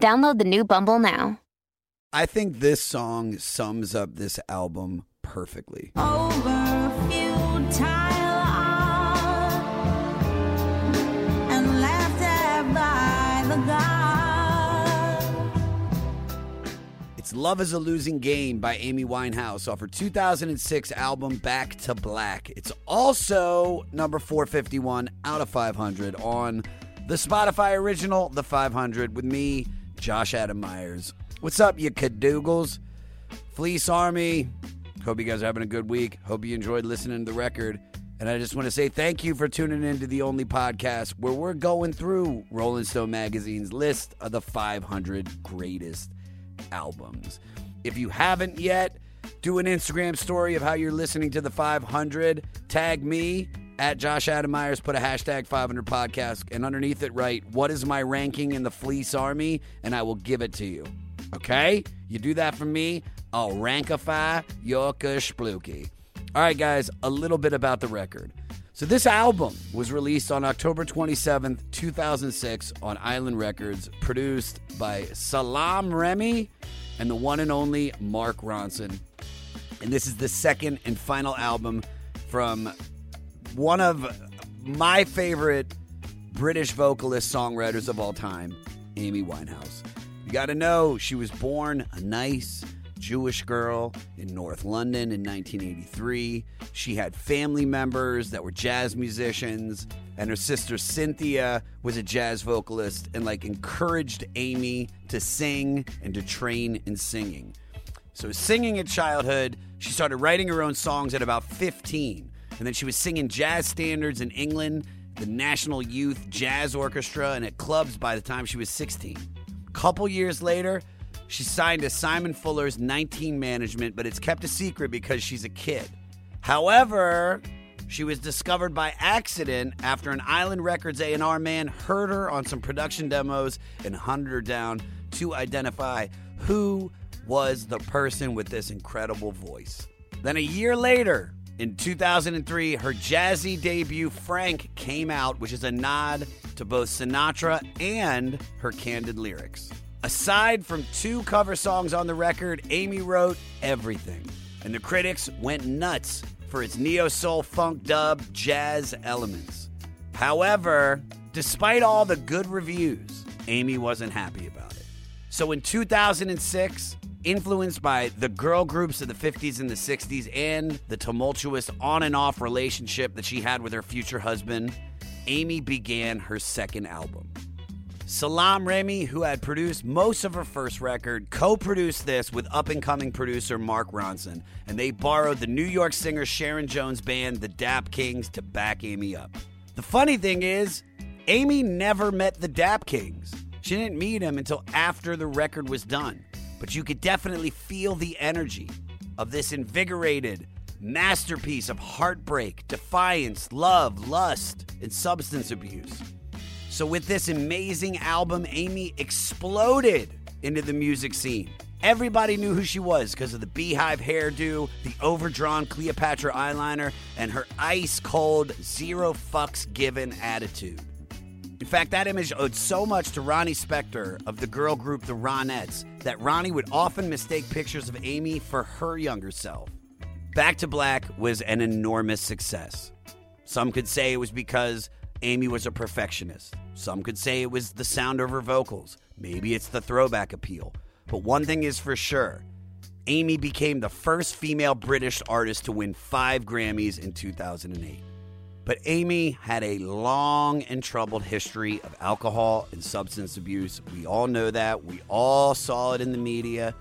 Download the new Bumble now. I think this song sums up this album perfectly. over futile and laughed at by the gods. It's Love is a Losing Game by Amy Winehouse off her 2006 album Back to Black. It's also number 451 out of 500 on the Spotify original, The 500, with me, Josh Adam Meyers. What's up, you cadoogles? Fleece Army. Hope you guys are having a good week. Hope you enjoyed listening to the record. And I just want to say thank you for tuning into the only podcast where we're going through Rolling Stone Magazine's list of the 500 greatest albums. If you haven't yet, do an Instagram story of how you're listening to the 500. Tag me at Josh Adam Meyers. Put a hashtag 500 podcast and underneath it, write what is my ranking in the Fleece Army, and I will give it to you. Okay? You do that for me, I'll rankify your spooky. All right, guys, a little bit about the record. So, this album was released on October 27th, 2006, on Island Records, produced by Salaam Remi and the one and only Mark Ronson. And this is the second and final album from one of my favorite British vocalist songwriters of all time, Amy Winehouse. You got to know she was born a nice Jewish girl in North London in 1983. She had family members that were jazz musicians, and her sister Cynthia was a jazz vocalist and like encouraged Amy to sing and to train in singing. So, singing in childhood, she started writing her own songs at about 15. And then she was singing jazz standards in England, the National Youth Jazz Orchestra, and at clubs by the time she was 16. Couple years later, she signed to Simon Fuller's 19 management, but it's kept a secret because she's a kid. However, she was discovered by accident after an Island Records A&R man heard her on some production demos and hunted her down to identify who was the person with this incredible voice. Then a year later, in 2003, her jazzy debut, Frank, came out, which is a nod to both Sinatra and her candid lyrics. Aside from two cover songs on the record, Amy wrote everything, and the critics went nuts for its neo soul funk dub jazz elements. However, despite all the good reviews, Amy wasn't happy about it. So in 2006, influenced by the girl groups of the 50s and the 60s and the tumultuous on and off relationship that she had with her future husband, Amy began her second album. Salaam Remi, who had produced most of her first record, co produced this with up and coming producer Mark Ronson, and they borrowed the New York singer Sharon Jones band, the Dap Kings, to back Amy up. The funny thing is, Amy never met the Dap Kings. She didn't meet him until after the record was done, but you could definitely feel the energy of this invigorated masterpiece of heartbreak, defiance, love, lust, and substance abuse. So, with this amazing album, Amy exploded into the music scene. Everybody knew who she was because of the beehive hairdo, the overdrawn Cleopatra eyeliner, and her ice cold, zero fucks given attitude. In fact, that image owed so much to Ronnie Spector of the girl group The Ronettes that Ronnie would often mistake pictures of Amy for her younger self. Back to Black was an enormous success. Some could say it was because Amy was a perfectionist. Some could say it was the sound of her vocals. Maybe it's the throwback appeal. But one thing is for sure Amy became the first female British artist to win five Grammys in 2008. But Amy had a long and troubled history of alcohol and substance abuse. We all know that. We all saw it in the media.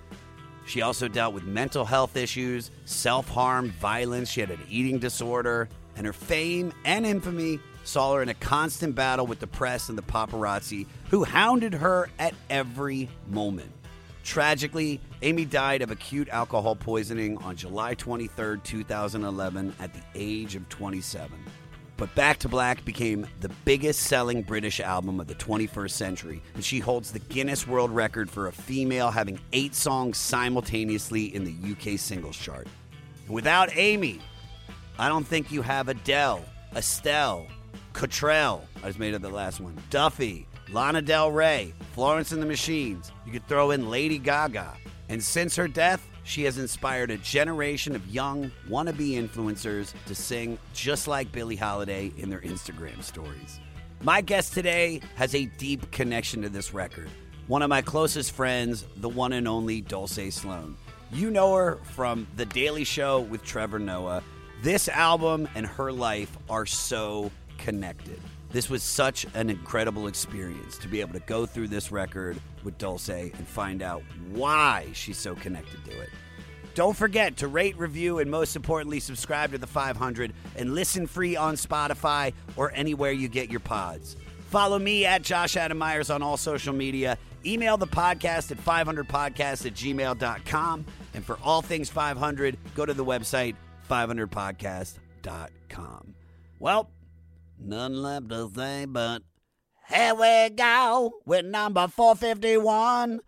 She also dealt with mental health issues, self harm, violence. She had an eating disorder, and her fame and infamy saw her in a constant battle with the press and the paparazzi who hounded her at every moment. Tragically, Amy died of acute alcohol poisoning on July 23, 2011, at the age of 27. But Back to Black became the biggest selling British album of the 21st century, and she holds the Guinness World Record for a female having eight songs simultaneously in the UK singles chart. Without Amy, I don't think you have Adele, Estelle, Cottrell. I just made up the last one. Duffy, Lana Del Rey, Florence and the Machines. You could throw in Lady Gaga. And since her death, she has inspired a generation of young wannabe influencers to sing just like Billie Holiday in their Instagram stories. My guest today has a deep connection to this record. One of my closest friends, the one and only Dulcé Sloan. You know her from The Daily Show with Trevor Noah. This album and her life are so connected. This was such an incredible experience to be able to go through this record with Dulcé and find out why she's so connected to it. Don't forget to rate, review, and most importantly, subscribe to the 500 and listen free on Spotify or anywhere you get your pods. Follow me at Josh Adam Meyers on all social media. Email the podcast at 500podcast at gmail.com. And for all things 500, go to the website 500podcast.com. Well, None left to say but here we go with number 451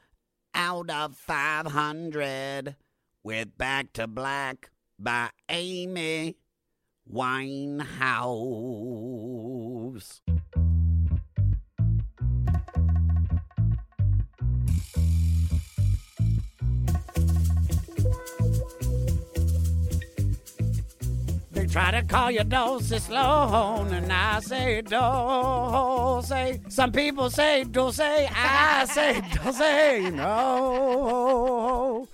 out of 500 with Back to Black by Amy Winehouse. Try to call you Dulce Sloan, and I say Dulce. Some people say Dulce, I say Dulce. No,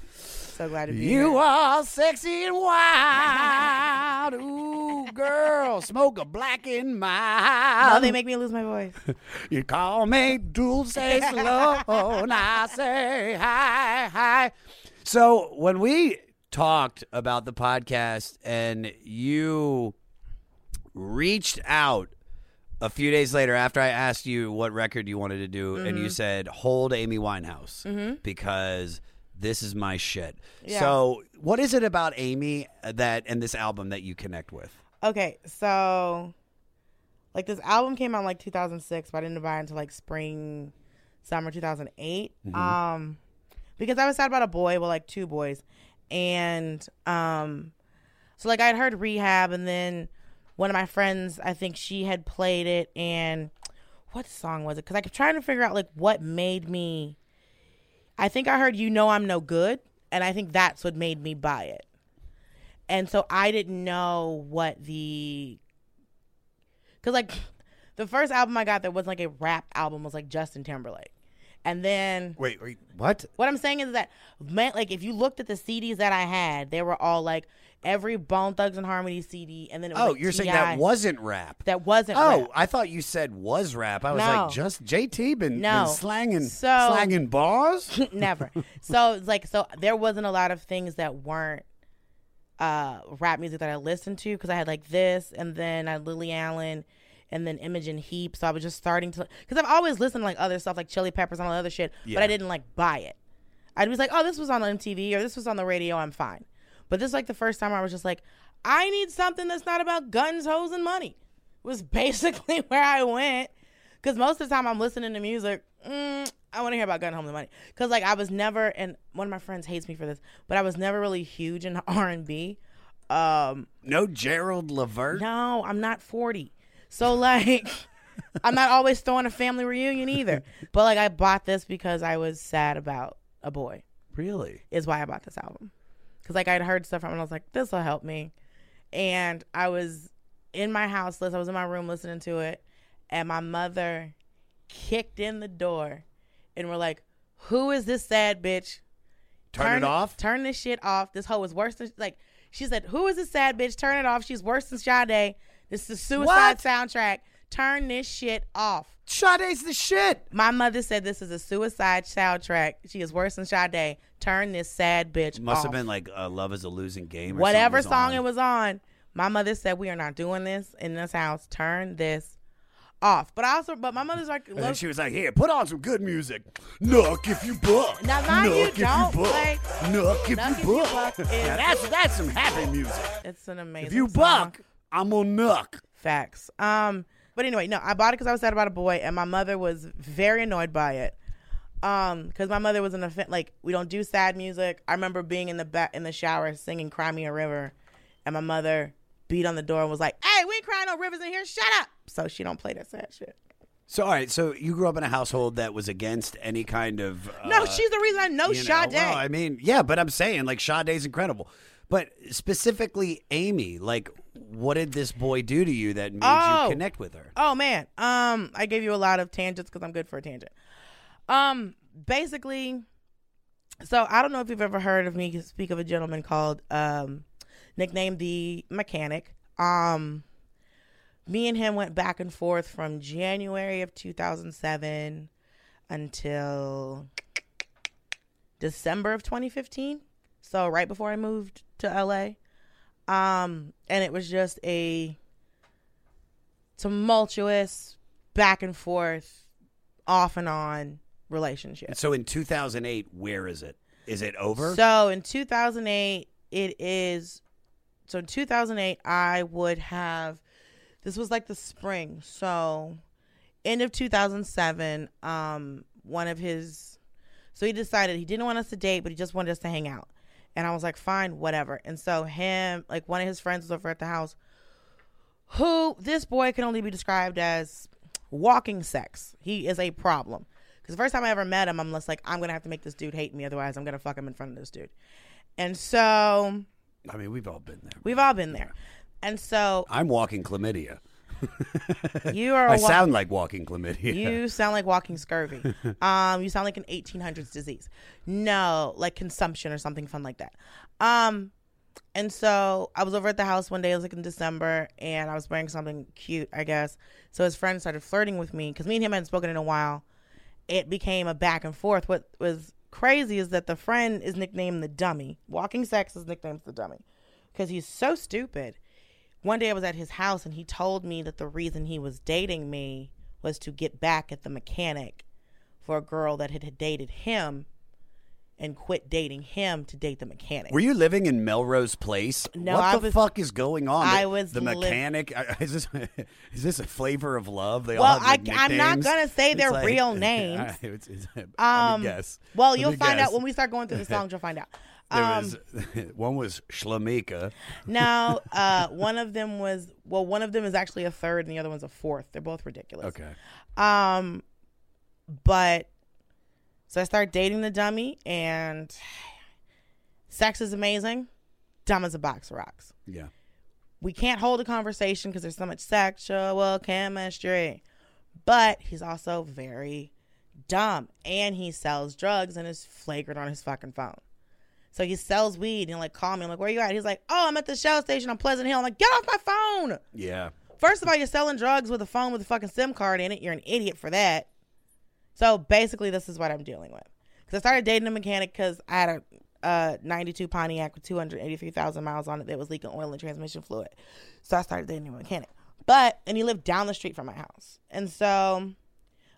So glad to be you here. are sexy and wild. Ooh, girl, smoke a black and mild. No, oh, they make me lose my voice. You call me Dulce Sloan. I say hi, hi. So when we talked about the podcast and you reached out a few days later after I asked you what record you wanted to do, and Mm-hmm. you said, hold Amy Winehouse because this is my shit. Yeah. So, what is it about Amy that and this album that you connect with? Okay, so like this album came out in like 2006, but I didn't buy it until like spring, summer 2008. Um, because I was sad about a boy, well, like two boys, and um, so like I'd heard Rehab, and then one of my friends, I think she had played it, and what song was it? Because I kept trying to figure out like what made me. I think I heard "You Know I'm No Good," and I think that's what made me buy it. And so I didn't know what the cuz like the first album I got that was like a rap album was like Justin Timberlake. And then Wait, wait what? what I'm saying is that man like if you looked at the CDs that I had, they were all like every Bone Thugs and Harmony CD and then it was Oh, like you're saying T.I. that wasn't rap. that wasn't rap. Oh, rap. I thought you said was rap. I was No. like, just JT been, No. been slanging, So- slanging bars. Never. So it's like so there wasn't a lot of things that weren't uh rap music that I listened to because I had like this and then I had Lily Allen and then Imogen Heap. So I was just starting to because I've always listened to like other stuff like Chili Peppers and all the other shit, Yeah. but I didn't like buy it. I'd be like, oh, this was on MTV or this was on the radio. I'm fine. But this is like the first time I was just like, I need something that's not about guns, hoes, and money. Was basically where I went. Because most of the time I'm listening to music, mm, I want to hear about gun, home, and money. Because like I was never, and one of my friends hates me for this, but I was never really huge in R and B. Um, No Gerald Levert. no, I'm not 40. So like I'm not always throwing a family reunion either. But like I bought this because I was sad about a boy. Really? Is why I bought this album. Cuz like I'd heard stuff from it and I was like this will help me. And I was in my house, I was in my room listening to it and my mother kicked in the door and we're like, "Who is this sad bitch?" Turn, it off. Turn this shit off. This hoe is worse than like she said, Who is this sad bitch? Turn it off. She's worse than Sade. This is a suicide What? soundtrack. Turn this shit off. Sade's the shit. My mother said this is a suicide soundtrack. She is worse than Sade. Turn this sad bitch off. Must off. have been like uh, "Love Is a Losing Game." Or whatever song on. it was on. My mother said we are not doing this in this house. Turn this off. But I also, but my mother's like, And she was like, "Here, put on some good music. Nook if you buck. Now, mind you, if don't buck. play Nook if Nook you If You buck. Buck is- Now that's that's some happy music. it's an amazing. If you song. buck, I'm gonna nook. Facts. Um, but anyway, no, I bought it because I was sad about a boy, and my mother was very annoyed by it. Um, because my mother was an offend like we don't do sad music. I remember being in the ba- in the shower singing "Cry Me a River," and my mother beat on the door and was like, "Hey, we ain't crying no rivers in here. Shut up!" So she don't play that sad shit. So all right, so you grew up in a household that was against any kind of uh, no, she's the reason I know you know, Sade. Well, I mean, yeah, but I'm saying like Sade's incredible. But specifically Amy, like what did this boy do to you that made Oh. you connect with her? Oh man, um, I gave you a lot of tangents because I'm good for a tangent. Um, basically, so I don't know if you've ever heard of me speak of a gentleman called um, nicknamed the mechanic. Um, me and him went back and forth from January of 2007 until December of 2015. So right before I moved to LA. Um, and it was just a tumultuous back and forth, off and on relationship. So in 2008, where is it? Is it over? So in 2008, it is. So in 2008, I would have. This was like the spring. So end of 2007, um, one of his. So he decided he didn't want us to date, but he just wanted us to hang out. And I was like, fine, whatever. And so him, like one of his friends was over at the house, who this boy can only be described as walking sex. He is a problem. Because the first time I ever met him, I'm just like, I'm gonna have to make this dude hate me, otherwise I'm gonna fuck him in front of this dude. And so I mean, we've all been there. we've all been there. And so I'm walking chlamydia. You are. I sound like walking chlamydia. You sound like walking scurvy. um, you sound like an 1800s disease. No, like consumption or something fun like that. Um, and so I was over at the house one day. It was like in December, and I was wearing something cute, I guess. So his friend started flirting with me because me and him hadn't spoken in a while. It became a back and forth. What was crazy is that the friend is nicknamed the dummy. Walking sex is nicknamed the dummy because he's so stupid one day I was at his house and he told me that the reason he was dating me was to get back at the mechanic for a girl that had dated him and quit dating him to date the mechanic. Were you living in Melrose Place? No, what I the was- fuck is going on? I The- was the mechanic. I- Is this is this a flavor of love? They all Well, have, like, I- I'm not gonna say their real names. it's, it's, um, guess. well, Let you'll find guess. out when we start going through the songs. You'll find out. There Um, was one was Shlamika. now, uh, one of them was well, one of them is actually a third, and the other one's a fourth. They're both ridiculous. Okay. Um, but so I start dating the dummy, and sex is amazing. Dumb as a box of rocks. Yeah. We can't hold a conversation because there's so much sexual chemistry. But he's also very dumb, and he sells drugs and is flagrant on his fucking phone. So he sells weed and like call me. I'm like, where you at? He's like, oh, I'm at the Shell station on Pleasant Hill. I'm like, get off my phone. Yeah. First of all, you're selling drugs with a phone with a fucking SIM card in it. You're an idiot for that. So basically, this is what I'm dealing with. Because I started dating a mechanic because I had a uh, 92 Pontiac with 283,000 miles on it that was leaking oil and transmission fluid. So I started dating a mechanic. But, and he lived down the street from my house. And so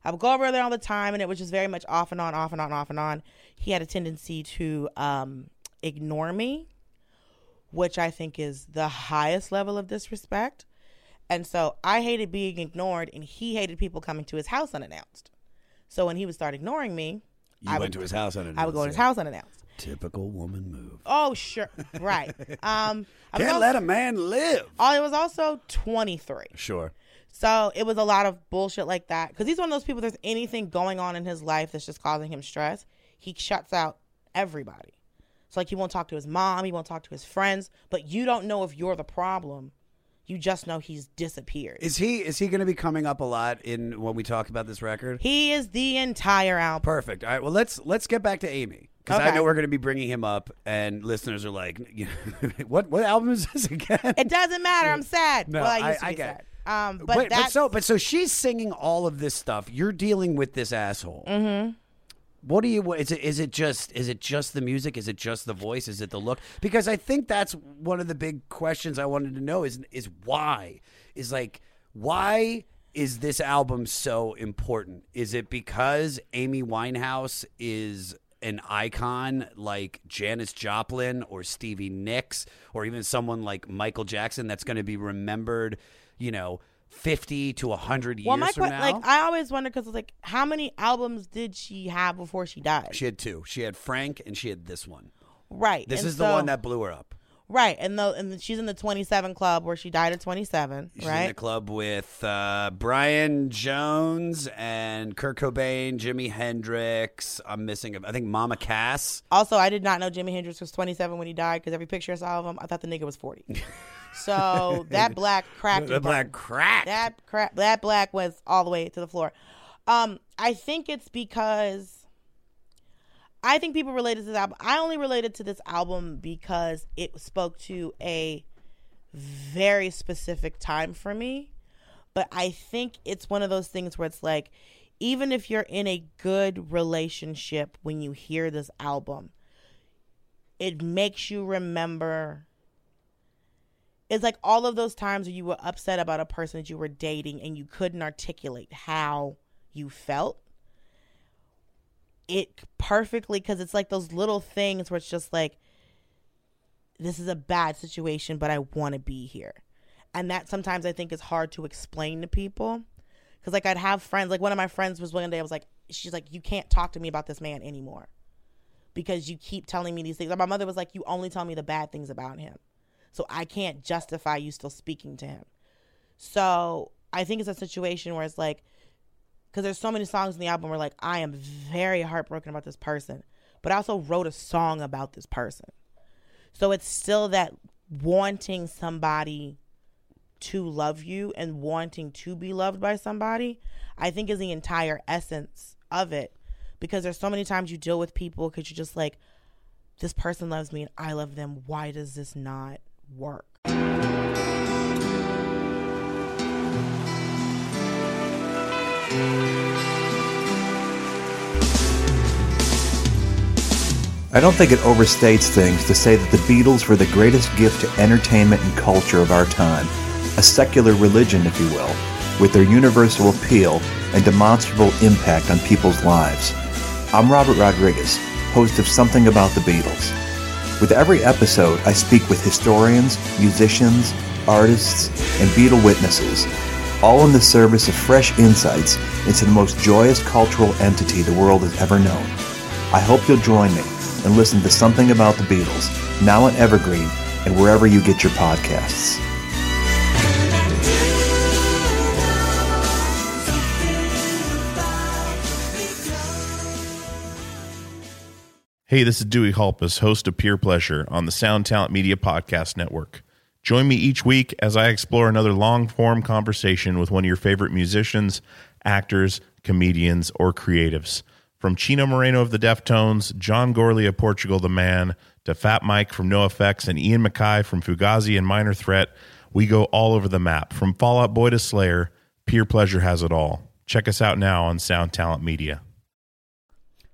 I would go over there all the time, and it was just very much off and on, off and on, off and on. He had a tendency to um, ignore me, which I think is the highest level of disrespect. And so I hated being ignored, and he hated people coming to his house unannounced. So when he would start ignoring me, You I went would, to his house unannounced. I would go to his house unannounced. Typical woman move. Oh, sure. Right. Um, I Can't also, let a man live. I was also 23. Sure. So it was a lot of bullshit like that. Because he's one of those people, there's anything going on in his life that's just causing him stress, he shuts out everybody. So, like, he won't talk to his mom, he won't talk to his friends, but you don't know if you're the problem. You just know he's disappeared. Is he is he going to be coming up a lot in when we talk about this record? he is the entire album. Perfect. All right. Well, let's let's get back to Amy because I know we're going to be bringing him up, and listeners are like, you know, "What what album is this again?" It doesn't matter. I'm sad. No, well, I I- I get sad. Um, but, but, but so but so she's singing all of this stuff. You're dealing with this asshole. Mm-hmm. What do you? what- Is it? Is it just? Is it just the music? Is it just the voice? Is it the look? Because I think that's one of the big questions I wanted to know. Is is why? Is like why is this album so important? Is it because Amy Winehouse is an icon like Janis Joplin or Stevie Nicks or even someone like Michael Jackson that's going to be remembered, you know, 50 to 100 years Well, my from que- now? like I always wonder because it's like how many albums did she have before she died? She had two. She had Frank and she had this one. right. This and is the one that blew her up. Right, and the and she's in the 27 club where she died at 27. She's in the club with uh, Brian Jones and Kurt Cobain, Jimi Hendrix. I'm missing, I think Mama Cass. Also, I did not know Jimi Hendrix was 27 when he died because every picture I saw of him, I thought the nigga was 40. so that black cracked. The black crack. That crack. That black was all the way to the floor. Um, I think it's because I think people related to this album. I only related to this album because it spoke to a very specific time for me. But I think it's one of those things where it's like, even if you're in a good relationship when you hear this album, it makes you remember. It's like all of those times where you were upset about a person that you were dating and you couldn't articulate how you felt it perfectly because it's like those little things where it's just like this is a bad situation but i want to be here. And that sometimes i think is hard to explain to people. Because like i'd have friends like one of my friends was one day i was like she's like you can't talk to me about this man anymore because you keep telling me these things. Like, my mother was like you only tell me the bad things about him. So i can't justify you still speaking to him. So i think it's a situation where it's like because there's so many songs in the album where like I am very heartbroken about this person, but I also wrote a song about this person. So it's still that wanting somebody to love you and wanting to be loved by somebody, I think is the entire essence of it. Because there's so many times you deal with people because you're just like, this person loves me and I love them. Why does this not work? I don't think it overstates things to say that the Beatles were the greatest gift to entertainment and culture of our time, a secular religion, if you will, with their universal appeal and demonstrable impact on people's lives. I'm Robert Rodriguez, host of Something About the Beatles. With every episode, I speak with historians, musicians, artists, and Beatle witnesses, all in the service of fresh insights into the most joyous cultural entity the world has ever known. I hope you'll join me and listen to Something About the Beatles, now on Evergreen and wherever you get your podcasts. Hey, this is Dewey Halpus, host of Peer Pleasure on the Sound Talent Media Podcast Network. Join me each week as I explore another long form conversation with one of your favorite musicians, actors, comedians, or creatives. From Chino Moreno of the Deftones, John Gourley of Portugal the Man, to Fat Mike from NoFX and Ian MacKaye from Fugazi and Minor Threat, we go all over the map. From Fallout Boy to Slayer, Peer Pleasure has it all. Check us out now on Sound Talent Media.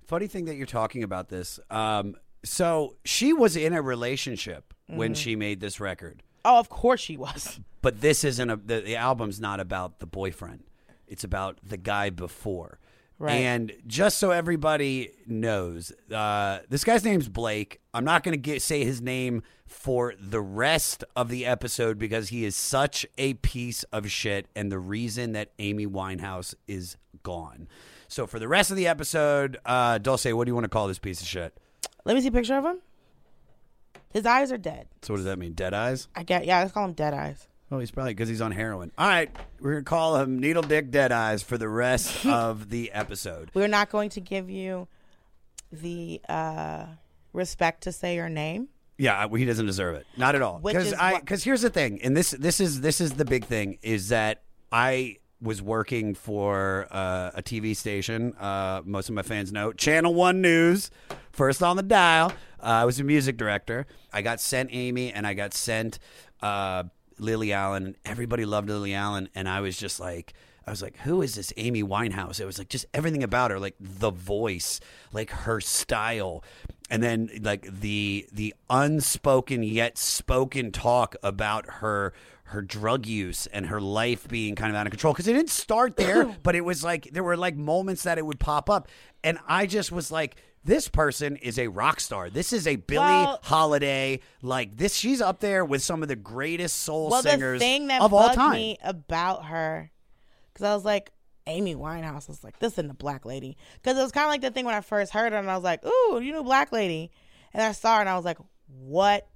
Funny thing that you're talking about this. Um, so she was in a relationship when Mm-hmm. she made this record, Oh, of course she was. but this isn't a. The, the album's not about the boyfriend. It's about the guy before. Right. And just so everybody knows, uh, this guy's name's Blake. I'm not going to say his name for the rest of the episode because he is such a piece of shit and the reason that Amy Winehouse is gone. So for the rest of the episode, uh, Dulcé, what do you want to call this piece of shit? Let me see a picture of him. His eyes are dead. So what does that mean? Dead eyes? I get yeah. Let's call him dead eyes. Oh, he's probably because he's on heroin. All right, we're gonna call him Needle Dick Dead Eyes for the rest of the episode. We're not going to give you the uh, respect to say your name. Yeah, he doesn't deserve it. Not at all. Which Because is I what- because here's the thing, and this this is this is the big thing is that I was working for uh, a TV station. Uh, most of my fans know Channel One News, first on the dial. Uh, I was a music director. I got sent Amy, and I got sent uh, Lily Allen. Everybody loved Lily Allen, and I was just like. I was like, who is this Amy Winehouse? It was like just everything about her, like the voice, like her style, and then like the the unspoken yet spoken talk about her her drug use and her life being kind of out of control because it didn't start there but it was like there were like moments that it would pop up and i just was like this person is a rock star this is a billie Well- holiday like this she's up there with some of the greatest soul well, singers the thing that of all time me about her, because I was like, Amy Winehouse was like, this isn't a black lady. Because it was kind of like the thing when I first heard her, and I was like, ooh, you know, black lady. And I saw her, and I was like, what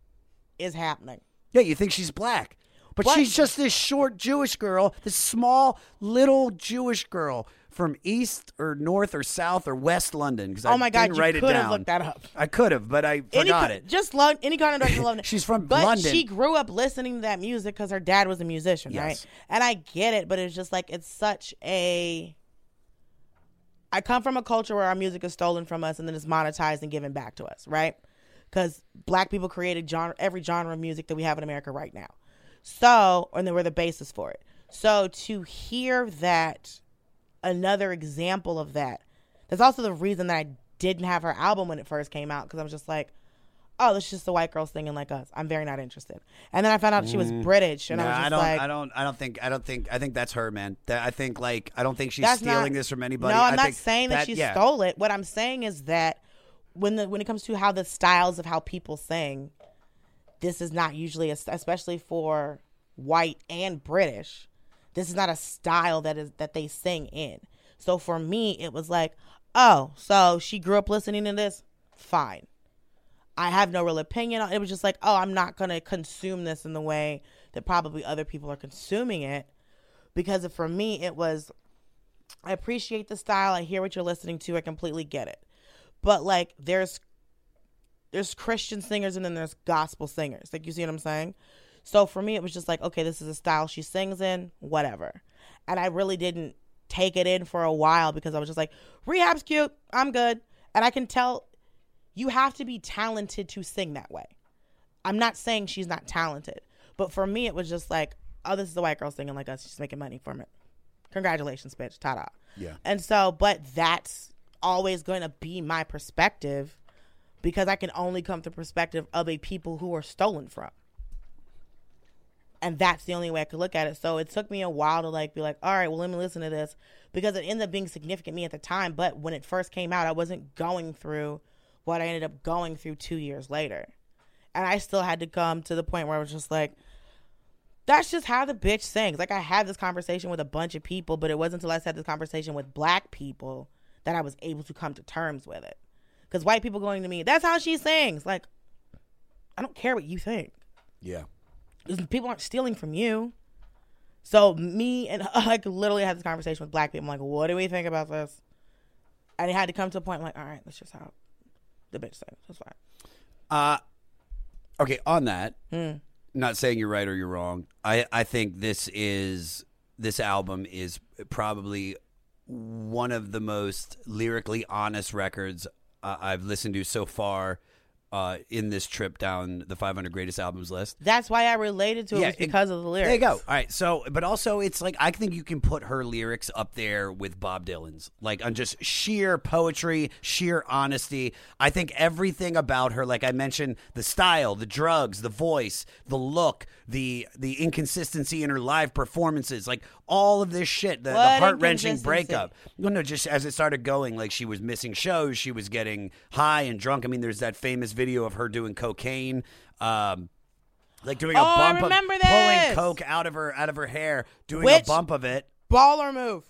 is happening? yeah you think she's black but What? she's just this short jewish girl this small little jewish girl from east or north or south or west london because Oh my God, didn't you write it could have down looked that up. i could have but i Any forgot co- it Just Lon- any kind of direction London. She's from but London. she grew up listening to that music because her dad was a musician, right? And I get it, but it's just like it's such a. I come from a culture where our music is stolen from us and then it's monetized and given back to us, right? Because black people created genre, every genre of music that we have in America right now. So, and then we're the basis for it. So to hear that, another example of that, that's also the reason that I didn't have her album when it first came out because I was just like, oh, this is just a white girl singing like us. I'm very not interested. And then I found out she was mm. British, and I was just I don't. like, I don't. I don't think. I don't think. I think that's her, man. That I think like I don't think she's stealing not- this from anybody. No, I'm I not saying that, she yeah. stole it. What I'm saying is that when the when it comes to how the styles of how people sing, this is not usually, a, especially for white and British, this is not a style that is that they sing in. So for me, it was like, oh, so she grew up listening to this, fine. I have no real opinion. on It was just like, oh, I'm not gonna consume this in the way that probably other people are consuming it, because for me, it was I appreciate the style. I hear what you're listening to. I completely get it. But like there's there's Christian singers and then there's gospel singers. Like you see what I'm saying? So for me it was just like, okay, this is a style she sings in, whatever. And I really didn't take it in for a while because I was just like, Rehab's cute. I'm good. And I can tell you have to be talented to sing that way. I'm not saying she's not talented, but for me it was just like, oh, this is a white girl singing like us. She's making money from it. Congratulations, bitch. Ta da. Yeah. And so, but that's always going to be my perspective because I can only come to perspective of a people who are stolen from. And that's the only way I could look at it. So it took me a while to like be like, all right, well, let me listen to this because it ended up being significant to me at the time. But when it first came out, I wasn't going through what I ended up going through two years later. And I still had to come to the point where I was just like, that's just how the bitch sings. Like I had this conversation with a bunch of people, but it wasn't until I had this conversation with black people that I was able to come to terms with it. Because white people going to me, that's how she sings. Like, I don't care what you think. Yeah. People aren't stealing from you. So me and like literally had this conversation with black people. I'm like, what do we think about this? And it had to come to a point like, all right, that's just how the bitch sings. That's fine. Uh okay, on that, Hmm. not saying you're right or you're wrong. I I think this is this album is probably one of the most lyrically honest records uh, I've listened to so far uh, in this trip down the 500 greatest albums list. That's why I related to it was it- because of the lyrics. There you go. All right. So, but also, it's like I think you can put her lyrics up there with Bob Dylan's, like on just sheer poetry, sheer honesty. I think everything about her, like I mentioned, the style, the drugs, the voice, the look, the the inconsistency in her live performances, like all of this shit, the, the heart wrenching breakup. No, no, just as it started going, like she was missing shows, she was getting high and drunk. I mean, there's that famous video of her doing cocaine. Um, like doing a Oh, I bump remember of pulling this. coke out of her out of her hair, doing a bump of it. Baller move.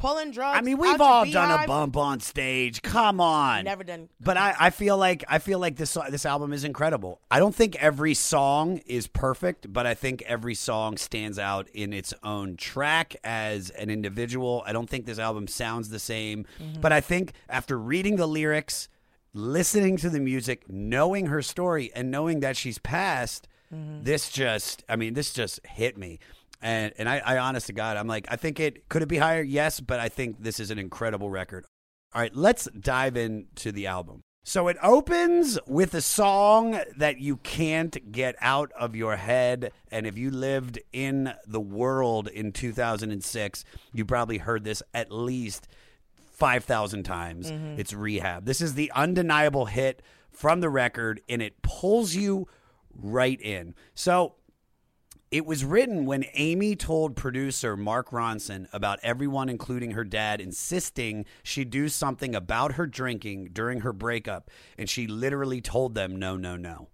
Pulling drugs. I mean, we've all done a bump on stage. Come on, Never done. But I, I feel like I feel like this this album is incredible. I don't think every song is perfect, but I think every song stands out in its own track as an individual. I don't think this album sounds the same, Mm-hmm. but I think after reading the lyrics, listening to the music, knowing her story, and knowing that she's passed, Mm-hmm. this just I mean, this just hit me. And and I, I honest to God, I'm like, I think it could it be higher? Yes, but I think this is an incredible record. All right, let's dive into the album. So it opens with a song that you can't get out of your head. And if you lived in the world in 2006, you probably heard this at least 5,000 times. Mm-hmm. It's Rehab. This is the undeniable hit from the record, and it pulls you right in. So it was written when Amy told producer Mark Ronson about everyone, including her dad, insisting she do something about her drinking during her breakup. And she literally told them, no, no, no.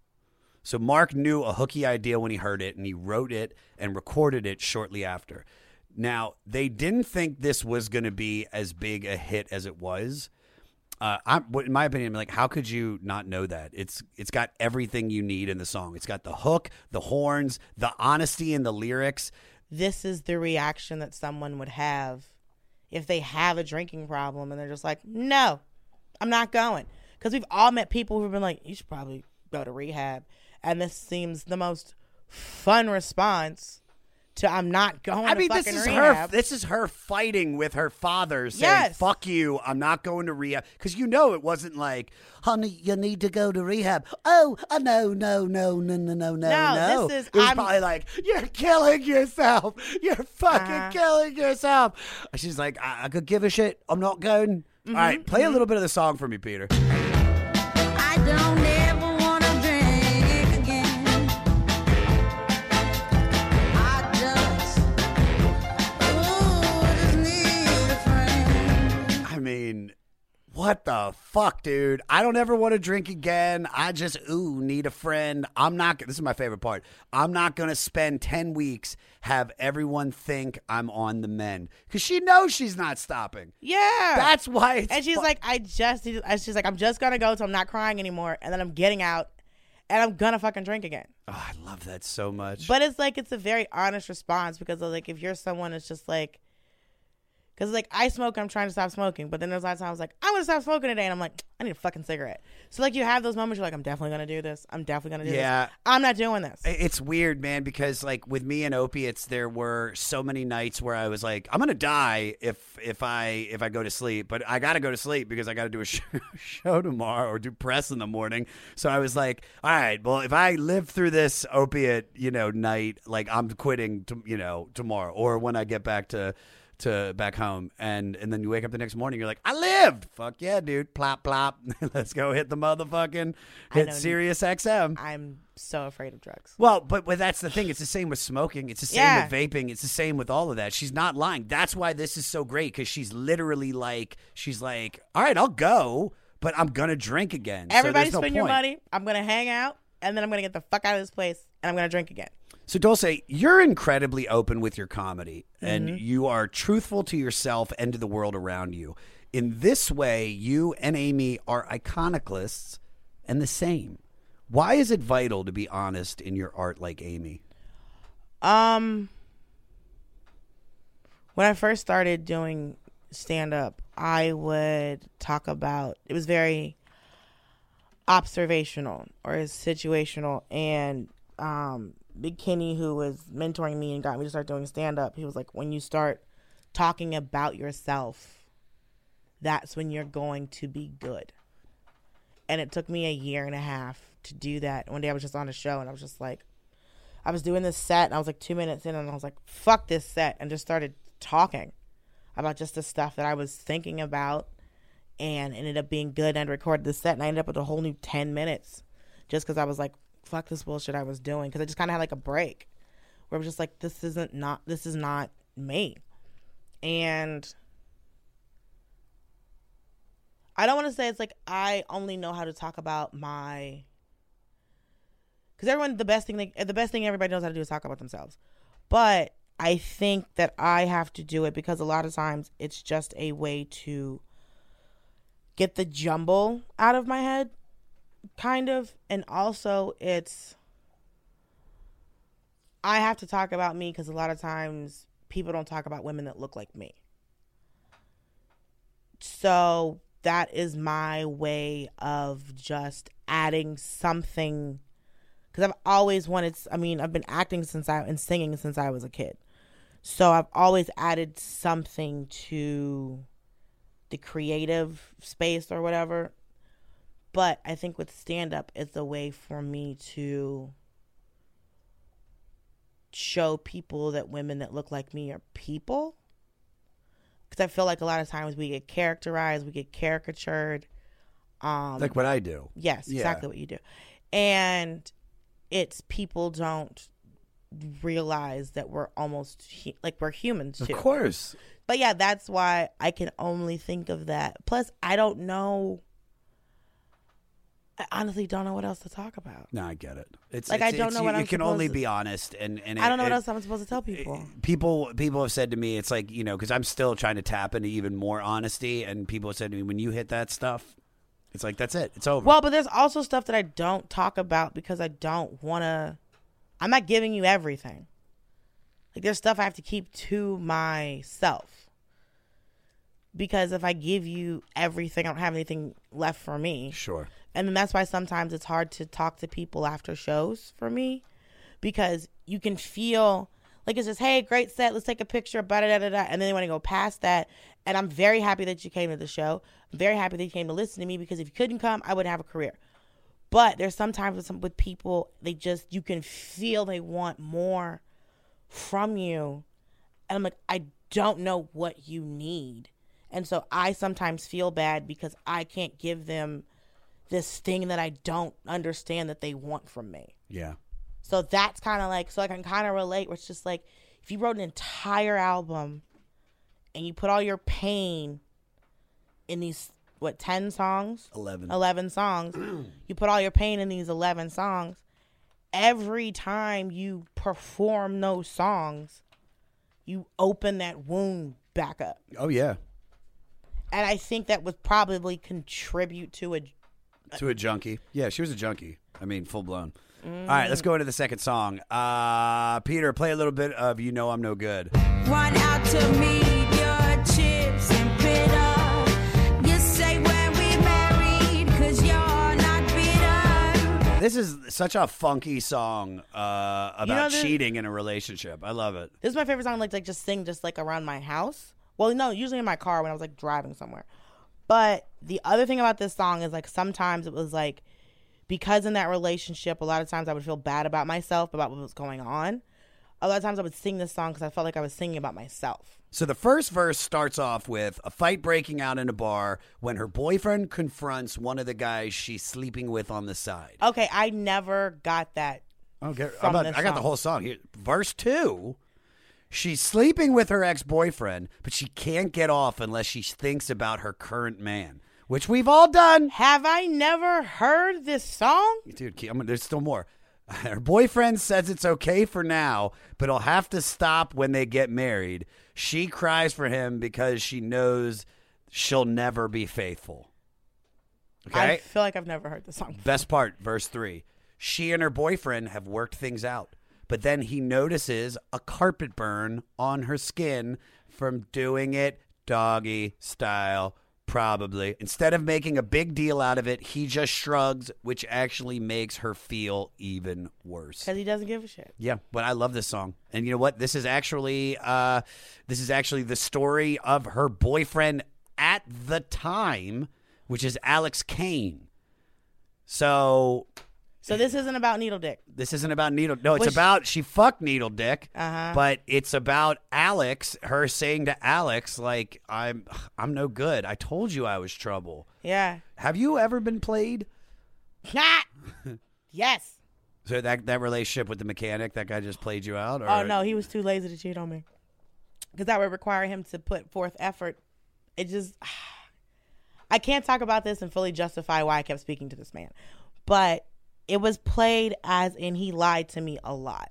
So Mark knew a hooky idea when he heard it, and he wrote it and recorded it shortly after. Now, they didn't think this was going to be as big a hit as it was. Uh, I'm, in my opinion, like, how could you not know that? It's it's got everything you need in the song. It's got the hook, the horns, the honesty in the lyrics. This is the reaction that someone would have if they have a drinking problem and they're just like, no, I'm not going. Because we've all met people who've been like, you should probably go to rehab. And this seems the most fun response to I'm not going I to mean, this fucking is her. This is her fighting with her father, saying, Yes. "Fuck you, I'm not going to rehab." Because you know it wasn't like, "Honey, you need to go to rehab." Oh, uh, no, no, no, no, no, no, no, No, no. this is- It was I'm- probably like, "You're killing yourself. You're fucking Uh-huh. killing yourself." She's like, I-, "I could give a shit. I'm not going." All Mm-hmm, right, play a little bit of the song for me, Peter. I don't what the fuck, dude? I don't ever want to drink again. I just ooh need a friend. I'm not. This is my favorite part. I'm not gonna spend ten weeks have everyone think I'm on the mend because she knows she's not stopping. yeah. That's why. It's and she's fu- like, I just, she's like, I'm just gonna go till I'm not crying anymore, and then I'm getting out, and I'm gonna fucking drink again. Oh, I love that so much. But it's like it's a very honest response because like if you're someone that's just like, because like I smoke, I'm trying to stop smoking, but then there's a lot of times I was like, I'm gonna stop smoking today, and I'm like, I need a fucking cigarette. So like you have those moments, you're like, I'm definitely gonna do this. I'm definitely gonna do Yeah. this. I'm not doing this. It's weird, man, because like with me and opiates, there were so many nights where I was like, I'm gonna die if if I if I go to sleep, but I gotta go to sleep because I gotta do a sh- show tomorrow or do press in the morning. So I was like, all right, well, if I live through this opiate, you know, night, like I'm quitting, to, you know, tomorrow or when I get back to to back home and and then you wake up the next morning you're like i lived fuck yeah dude plop plop let's go hit the motherfucking hit sirius xm I'm so afraid of drugs. well, but, but that's the thing. It's the same with smoking. It's the same Yeah. with vaping. It's the same with all of that. She's not lying. That's why this is so great because she's literally like, she's like, all right, I'll go, but I'm gonna drink again. So Everybody no spend your money. I'm gonna hang out, and then I'm gonna get the fuck out of this place, and I'm gonna drink again. So Dulcé, you're incredibly open with your comedy, and Mm-hmm. you are truthful to yourself and to the world around you. In this way, you and Amy are iconoclasts and the same. Why is it vital to be honest in your art like Amy? Um, when I first started doing stand up, I would talk about it was very observational or situational and um Big Kenny who was mentoring me and got me to start doing stand up, he was like when you start talking about yourself, that's when you're going to be good. And it took me a year and a half to do that. One day I was just on a show and I was just like I was doing this set and I was like two minutes in and I was like, fuck this set and just started talking about just the stuff that I was thinking about and ended up being good and recorded the set and I ended up with a whole new 10 minutes just because I was like, fuck this bullshit I was doing because I just kind of had like a break where I was just like, this isn't not, this is not me. And I don't want to say it's like I only know how to talk about my because everyone the best thing they, the best thing everybody knows how to do is talk about themselves but i think that i have to do it because a lot of times it's just a way to get the jumble out of my head kind of and also it's i have to talk about me because a lot of times people don't talk about women that look like me so that is my way of just adding something because I've always wanted. I mean, I've been acting since I and singing since I was a kid, so I've always added something to the creative space or whatever. But I think with stand up, it's a way for me to show people that women that look like me are people. Because I feel like a lot of times we get characterized, we get caricatured. Um, like what I do. Yes, Yeah. exactly what you do. And it's people don't realize that we're almost hu- like we're humans too. Of course. But yeah, that's why I can only think of that. Plus, I don't know. I honestly don't know what else to talk about. No, I get it. It's Like, it's- I don't know what you I'm You can only to- be honest, and and I don't know it- what it- else I'm supposed to tell eh, people. people people have said to me it's like you know because i'm still trying to tap into even more honesty and people have said to me when you hit that stuff it's like that's it it's over Well, but there's also stuff that I don't talk about because I don't want to. I'm not giving you everything. Like there's stuff I have to keep to myself. Because if I give you everything, I don't have anything left for me. sure And then that's why sometimes it's hard to talk to people after shows for me because you can feel like it's just, hey, great set, let's take a picture, da da da da. And then they want to go past that. And I'm very happy that you came to the show. I'm very happy that you came to listen to me because if you couldn't come, I wouldn't have a career. But there's sometimes with, some, with people, they just, you can feel they want more from you. And I'm like, I don't know what you need. And so I sometimes feel bad because I can't give them this thing that I don't understand that they want from me. yeah So that's kind of like, so I can kind of relate where it's just like, if you wrote an entire album and you put all your pain in these, what, 10 songs? 11 11 songs. you put all your pain in these 11 songs. Every time you perform those songs, you open that wound back up. oh yeah And I think that would probably contribute to a to a junkie yeah she was a junkie i mean full blown Mm. all right let's go into the second song uh peter play a little bit of you know i'm no good Run out to meet your chips and bitter. You say when we married, cause you're not bitter. this is such a funky song uh about know, this- cheating in a relationship i love it This is my favorite song. Like, like just sing just like around my house. Well, no, usually in my car when I was like driving somewhere. But the other thing about this song is like sometimes it was like because in that relationship, a lot of times I would feel bad about myself about what was going on. A lot of times I would sing this song because I felt like I was singing about myself. So the first verse starts off with a fight breaking out in a bar when her boyfriend confronts one of the guys she's sleeping with on the side. Okay, I never got that. Okay, From I'm about- this I got the whole song here. Verse two, she's sleeping with her ex boyfriend, but she can't get off unless she thinks about her current man, which we've all done. Have I never heard this song? Dude, I'm, there's still more. Her boyfriend says it's okay for now, but he'll have to stop when they get married. She cries for him because she knows she'll never be faithful. Okay. I feel like I've never heard this song. Best part, verse 3. She and her boyfriend have worked things out, but then he notices a carpet burn on her skin from doing it doggy style, probably. Instead of making a big deal out of it, he just shrugs, which actually makes her feel even worse. Because he doesn't give a shit. Yeah, but I love this song. And you know what? This is actually uh this is actually the story of her boyfriend at the time, which is Alex Kane. So So this isn't about needle dick. this isn't about Needle. No, it's Which- about she fucked Needle Dick. Uh-huh. But it's about Alex, her saying to Alex, like, I'm I'm no good. I told you I was trouble. Yeah. Have you ever been played? yes. So that that relationship with the mechanic, that guy just played you out? Or? Oh no, he was too lazy to cheat on me. Because that would require him to put forth effort. It just, I can't talk about this and fully justify why I kept speaking to this man, but it was played as in he lied to me a lot,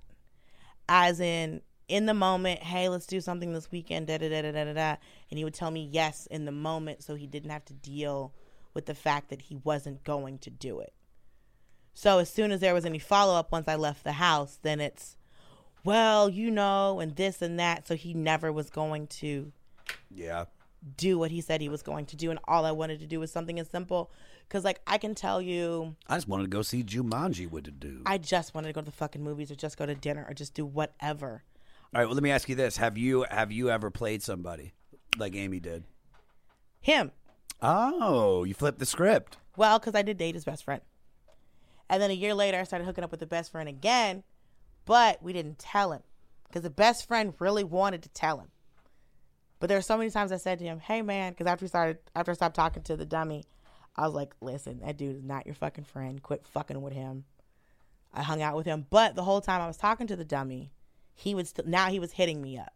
as in in the moment, hey, let's do something this weekend, da da da da da da, and he would tell me yes in the moment, so he didn't have to deal with the fact that he wasn't going to do it. So as soon as there was any follow up once I left the house, then it's, well, you know, and this and that. So he never was going to Yeah. do what he said he was going to do. And all I wanted to do was something as simple. Because, like, I can tell you, I just wanted to go see Jumanji with the dude. I just wanted to go to the fucking movies or just go to dinner or just do whatever. All right, well, let me ask you this: Have you have you ever played somebody like Amy did? Him. Oh, you flipped the script. Well, because I did date his best friend. And then a year later, I started hooking up with the best friend again, but we didn't tell him because the best friend really wanted to tell him. But there were so many times I said to him, "Hey, man," because after we started, after I stopped talking to the dummy, I was like, "Listen, that dude is not your fucking friend. Quit fucking with him." I hung out with him, but the whole time I was talking to the dummy, he would st- now he was hitting me up.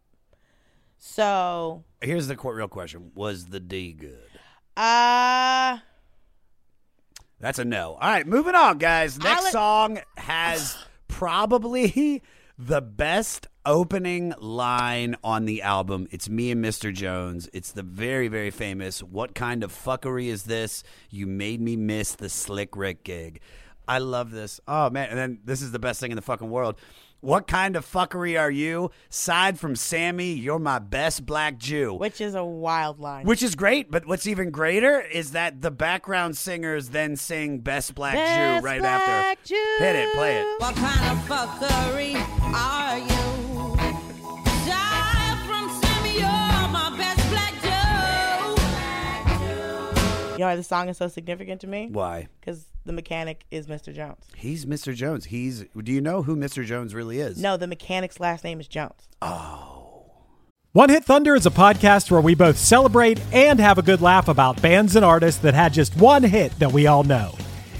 So, Here's the qu- real question: Was the D good? uh, That's a no. All right, moving on, guys. Next song has probably the best opening line on the album. It's me and Mr. Jones. It's the very, very famous What Kind of Fuckery Is This? You Made Me Miss the Slick Rick gig. I love this. Oh, man. And then this is the best thing in the fucking world. What kind of fuckery are you? Side from Sammy, you're my best black Jew. which is a wild line. Which is great, but what's even greater is that the background singers then sing "Best Black Best Jew" right Black after. Jew. Hit it, play it. What kind of fuckery are you? You know why the song is so significant to me? Why? Because the mechanic is Mr. Jones. He's Mr. Jones. He's. Do you know who Mr. Jones really is? No, the mechanic's last name is Jones. Oh. One Hit Thunder is a podcast where we both celebrate and have a good laugh about bands and artists that had just one hit that we all know.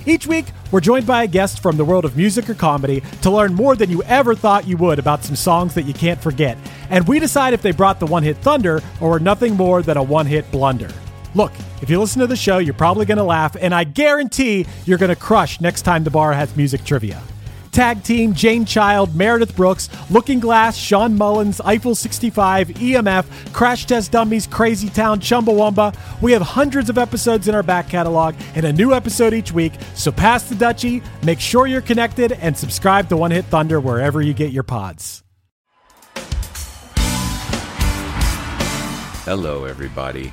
Each week, we're joined by a guest from the world of music or comedy to learn more than you ever thought you would about some songs that you can't forget. And we decide if they brought the One Hit Thunder or were nothing more than a one hit blunder. Look, if you listen to the show, you're probably going to laugh, and I guarantee you're going to crush next time the bar has music trivia. Tag Team, Jane Child, Meredith Brooks, Looking Glass, Sean Mullins, Eiffel 65, EMF, Crash Test Dummies, Crazy Town, Chumbawamba. We have hundreds of episodes in our back catalog and a new episode each week, so pass the Dutchie, make sure you're connected, and subscribe to One Hit Thunder wherever you get your pods. Hello, everybody.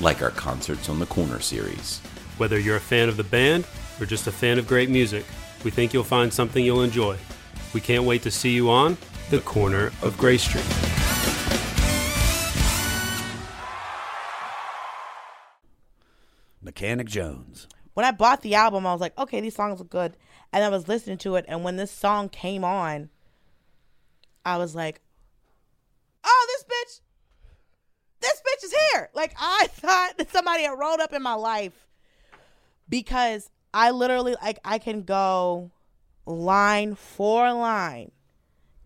like our Concerts on the Corner series. Whether you're a fan of the band or just a fan of great music, we think you'll find something you'll enjoy. We can't wait to see you on the Corner of Gray Street. Mechanic Jones. When I bought the album, I was like, okay, these songs are good. And I was listening to it, and when this song came on, I was like, oh, this bitch, this bitch is here. Like, I thought that somebody had rolled up in my life because I literally, like, I can go line for line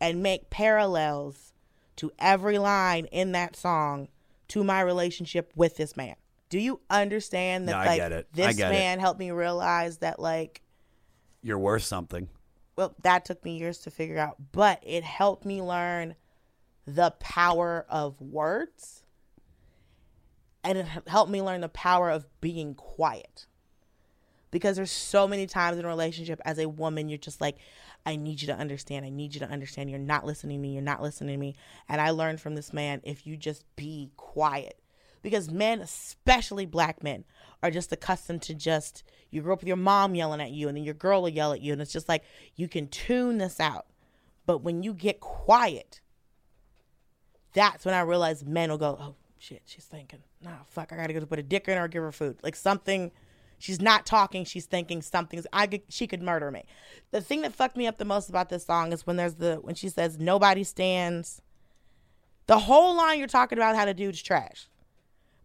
and make parallels to every line in that song to my relationship with this man. Do you understand that No, I like get it. I this get it. man helped me realize that like You're worth something. well that took me years to figure out, but it helped me learn the power of words and it helped me learn the power of being quiet. Because there's so many times in a relationship as a woman, you're just like, I need you to understand. I need you to understand. You're not listening to me. You're not listening to me. And I learned from this man if you just be quiet. Because men, especially black men, are just accustomed to just, you grew up with your mom yelling at you, and then your girl will yell at you. And it's just like, you can tune this out. But when you get quiet, that's when I realized men will go, oh shit, she's thinking, nah, fuck, I gotta go put a dick in her or give her food. Like something, she's not talking, she's thinking something's, I could, she could murder me. The thing that fucked me up the most about this song is when there's the, when she says, nobody stands. The whole line you're talking about how the dude's trash.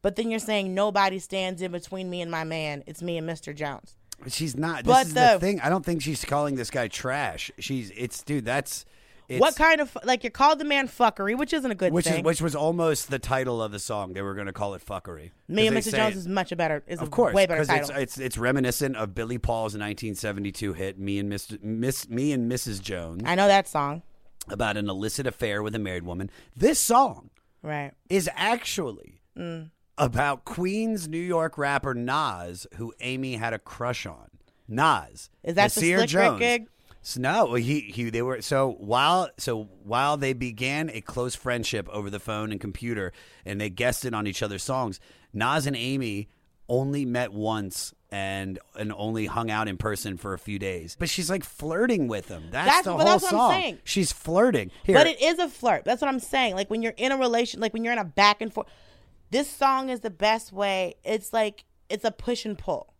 But then you're saying nobody stands in between me and my man. It's me and Mr. Jones. She's not. This But is the- the thing. I don't think she's calling this guy trash. She's. It's dude. That's. It's, what kind of like you called the man fuckery, which isn't a good Which thing. is which was almost the title of the song. They were going to call it fuckery. me and Mr. Jones say- is much a better is Of a course, way better because it's, title. it's it's reminiscent of Billy Paul's 1972 hit "Me and Miss, Miss Me and Mrs. Jones" I know that song. about an illicit affair with a married woman. This song Right. is actually Mm. about Queens, New York rapper Nas, who Amy had a crush on. Nas Is that the Nasir Slick Rick gig? So, no, he he they were so while so while they began a close friendship over the phone and computer, and they guested on each other's songs. Nas and Amy only met once and and only hung out in person for a few days. But she's like flirting with him. That's, That's- the whole that's what I'm song. saying. She's flirting. Here, But it is a flirt. That's what I'm saying. Like when you're in a relation, like when you're in a back and forth. This song is the best way. It's like it's a push and pull.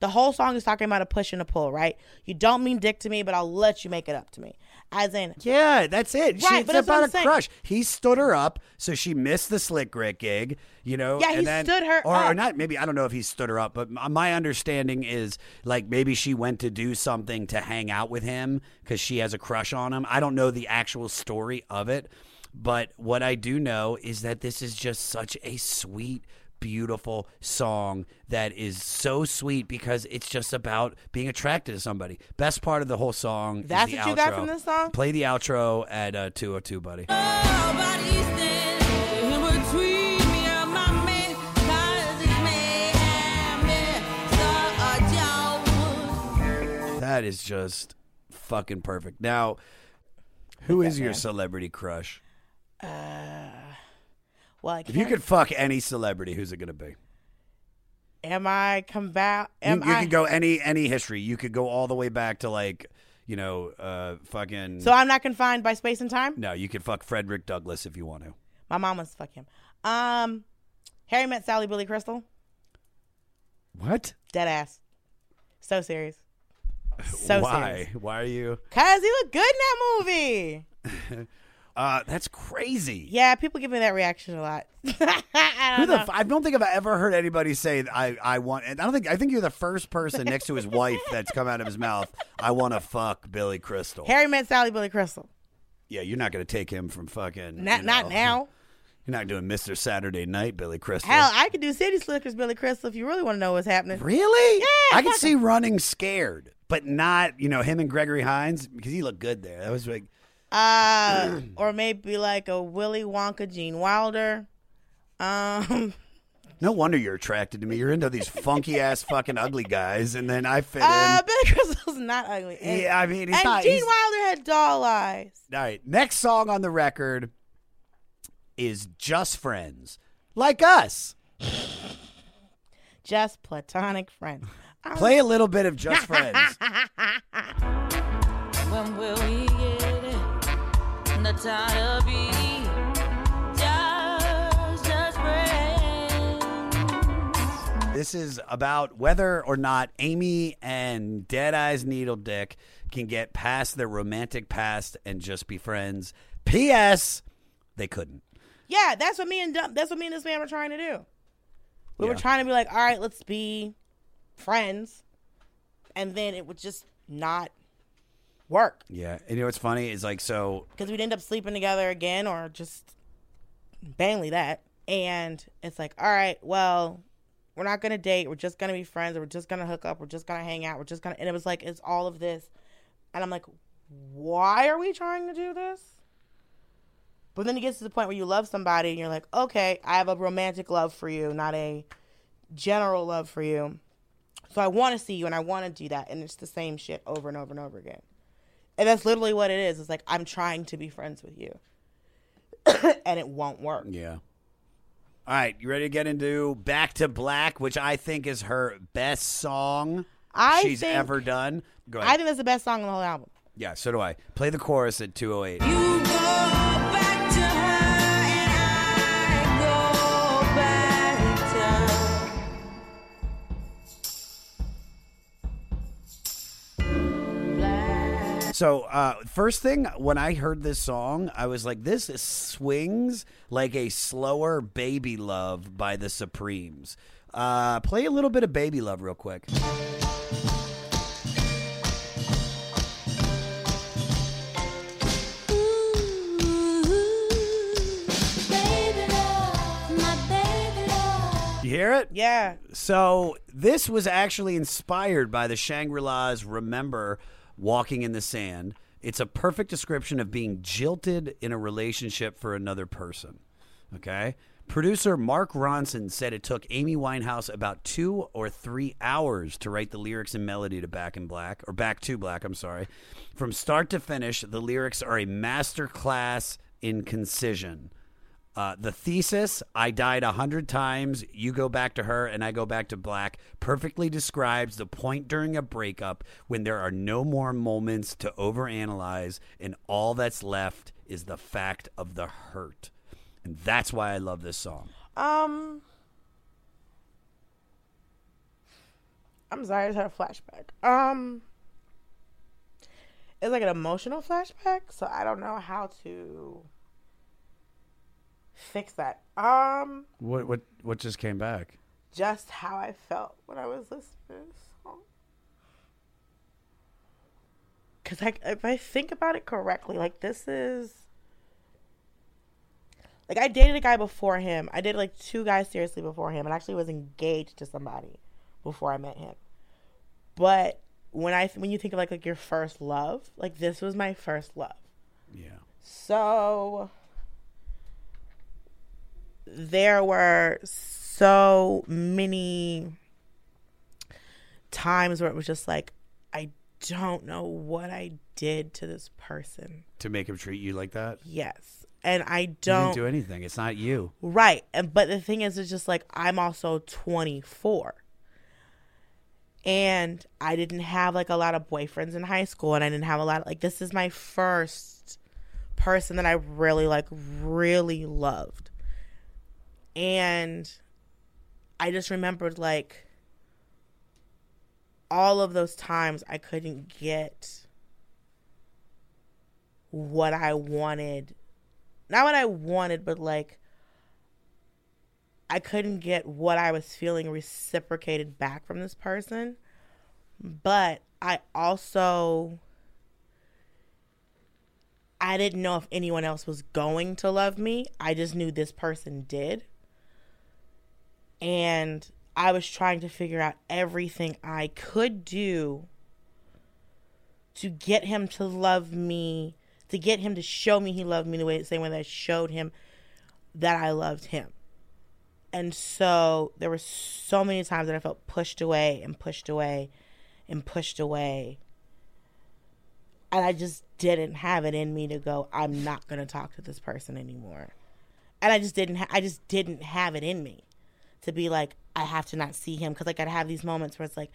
The whole song is talking about a push and a pull, right? You don't mean dick to me, but I'll let you make it up to me. As in, Yeah, that's it. Right, She's but what about a saying. crush. He stood her up, so she missed the Slick Rick gig. You know, Yeah, he then, stood her or, or not. Maybe I don't know if he stood her up, but my understanding is like maybe she went to do something to hang out with him because she has a crush on him. I don't know the actual story of it, but what I do know is that this is just such a sweet. Beautiful song that is so sweet because it's just about being attracted to somebody. Best part of the whole song. is That's what you got from this song? Play the outro at uh, 202, buddy. Nobody's standing in between me and my man, 'cause it's me and Mr. Jones. That is just fucking perfect. Now, who is your celebrity crush? Well, If you could fuck any celebrity, who's it going to be? am I come back? You, you I? could go any any history. You could go all the way back to like, you know, uh, fucking. so I'm not confined by space and time. no, you could fuck Frederick Douglass if you want to. My mom wants to fuck him. Um, Harry met Sally Billy Crystal. What? Dead ass. So serious. So serious. Why? serious. Why are you? Cause he looked good in that movie. Uh, that's crazy. Yeah, people give me that reaction a lot. I Who don't the? know. F- I don't think I've ever heard anybody say I I want. and I don't think I think you're the first person next to his wife that's come out of his mouth. I want to fuck Billy Crystal. Harry met Sally Billy Crystal. Yeah, you're not going to take him from fucking. Not you not now. You're not doing Mr. Saturday Night, Billy Crystal. Hell, I could do City Slickers Billy Crystal if you really want to know what's happening. really? Yeah, I could fuck see running scared, but not you know him and Gregory Hines because he looked good there. That was like Uh, or maybe like a Willy Wonka, Gene Wilder. Um, no wonder you're attracted to me. You're into these funky ass fucking ugly guys, and then I fit uh, in. Billy Crystal's not ugly. And, Yeah, I mean, he's and not. Gene he's- Wilder had doll eyes. All right, next song on the record is "Just Friends," like us. Just platonic friends. Play a little bit of "Just Friends." When will we? The time to be just, just friends. This is about whether or not Amy and Dead Eyes Needle Dick can get past their romantic past and just be friends. P.S. They couldn't. Yeah, that's what me and that's what me and this man were trying to do. We were trying to be like, all right, let's be friends, and then it would just not work Yeah. And you know what's funny is like so. because we'd end up sleeping together again, or just mainly that. And it's like, all right, well, we're not gonna date. We're just gonna be friends. Or we're just gonna hook up. We're just gonna hang out. We're just gonna. And it was like, it's all of this, and I'm like, why are we trying to do this? But then it gets to the point where you love somebody and you're like, okay, I have a romantic love for you, not a general love for you. So I want to see you and I want to do that. And it's the same shit over and over and over again. And that's literally what it is. It's like, I'm trying to be friends with you. and it won't work. Yeah. All right, you ready to get into Back to Black, which I think is her best song I she's think- ever done. Go ahead. I think that's the best song on the whole album. yeah, so do I. Play the chorus at 208. So, uh, first thing when I heard this song, I was like, "This is swings like a slower "Baby Love" by the Supremes." Uh, play a little bit of "Baby Love" real quick. You hear it? Yeah. So this was actually inspired by the Shangri-La's "Remember Walking in the Sand." It's a perfect description of being jilted in a relationship for another person. Okay, Producer Mark Ronson said it took Amy Winehouse about two or three hours to write the lyrics and melody to Back in Black, or Back to Black, I'm sorry. From start to finish, the lyrics are a master class in concision. Uh, the thesis, I died a hundred times, you go back to her, and I go back to black, perfectly describes the point during a breakup when there are no more moments to overanalyze, and all that's left is the fact of the hurt. And that's why I love this song. Um, I'm sorry, I just had a flashback. Um, it's like an emotional flashback, so I don't know how to fix that. Um, What what what just came back? just how I felt when I was listening to this song. Cause I, if I think about it correctly, like this is like I dated a guy before him. I did like two guys seriously before him, and actually was engaged to somebody before I met him. But when I when you think of like like your first love, like this was my first love. Yeah. So there were so many times where it was just like, I don't know what I did to this person. To make him treat you like that? Yes. And I You didn't don't. do anything. It's not you. Right. And but the thing is it's just like I'm also 24. And I didn't have like a lot of boyfriends in high school and I didn't have a lot of, like this is my first person that I really like really loved. And I just remembered like all of those times I couldn't get what I wanted. Not what I wanted, but like I couldn't get what I was feeling reciprocated back from this person. But I also I didn't know if anyone else was going to love me. I just knew this person did. And I was trying to figure out everything I could do to get him to love me, to get him to show me he loved me the way, the same way that I showed him that I loved him. And so there were so many times that I felt pushed away and pushed away and pushed away. And I just didn't have it in me to go, I'm not going to talk to this person anymore. And I just didn't ha- I just didn't have it in me to be like I have to not see him cuz like I'd have these moments where it's like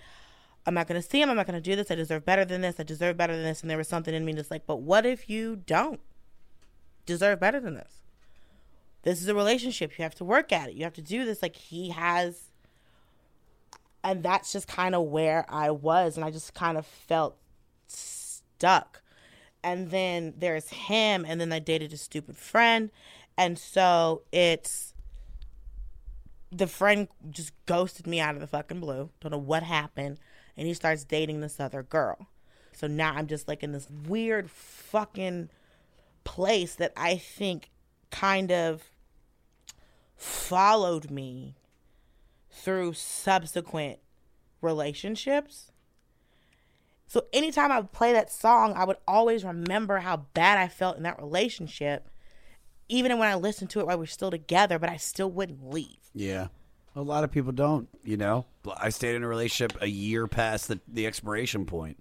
I'm not to see him, I'm not to do this. I deserve better than this. I deserve better than this and there was something in me that's like, but what if you don't deserve better than this? This is a relationship. You have to work at it. You have to do this like he has and that's just kind of where I was and I just kind of felt stuck. And then there's him and then I dated a stupid friend and so it's the friend just ghosted me out of the fucking blue. Don't know what happened. And he starts dating this other girl. So now I'm just like in this weird fucking place that I think kind of followed me through subsequent relationships. So anytime I would play that song, I would always remember how bad I felt in that relationship. Even when I listened to it while we are still together, but I still wouldn't leave. Yeah. A lot of people don't, you know. I stayed in a relationship a year past the, the expiration point,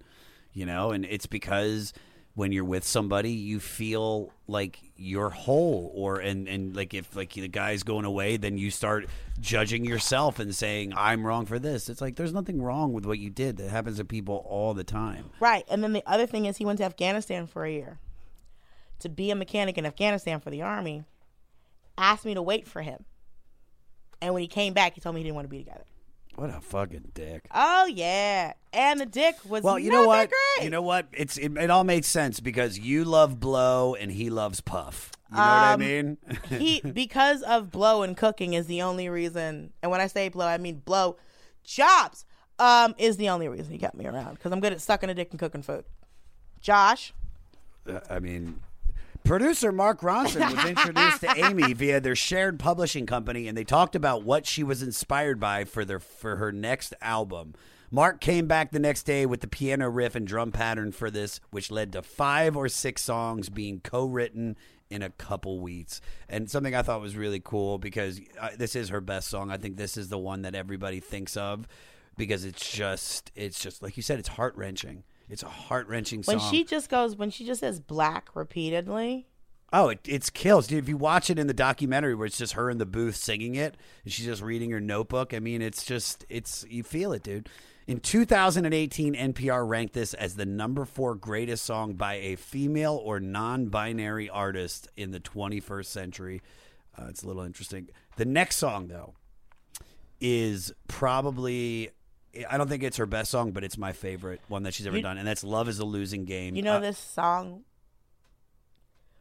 you know, and it's because when you're with somebody, you feel like you're whole or and and like if like the guy's going away, then you start judging yourself and saying I'm wrong for this. It's like there's nothing wrong with what you did. That happens to people all the time. Right. And then the other thing is he went to Afghanistan for a year to be a mechanic in Afghanistan for the army. Asked me to wait for him. And when he came back, he told me he didn't want to be together. What a fucking dick. Oh yeah, and the dick was Well, you know what? Great. You know what? It's it, it all made sense because you love blow and he loves puff. You know what I Um, mean? he because of blow and cooking is the only reason. And when I say blow, I mean blow jobs. Um, is the only reason he kept me around because I'm good at sucking a dick and cooking food. Josh, Uh, I mean, producer Mark Ronson was introduced to Amy via their shared publishing company, and they talked about what she was inspired by for their for her next album. Mark came back the next day with the piano riff and drum pattern for this, which led to five or six songs being co-written in a couple weeks. And something I thought was really cool because uh, this is her best song. I think this is the one that everybody thinks of because it's just it's just like you said it's heart-wrenching. It's a heart-wrenching song. When she just goes, when she just says black repeatedly, Oh, it, it's kills, dude. If you watch it in the documentary where it's just her in the booth singing it and she's just reading her notebook, I mean, it's just, it's, you feel it, dude. In 2018, NPR ranked this as the number four greatest song by a female or non binary artist in the 21st century. Uh, it's a little interesting. The next song, though, is probably. I don't think it's her best song, but it's my favorite one that she's ever You- done, and that's "Love Is a Losing Game." you know Uh, this song.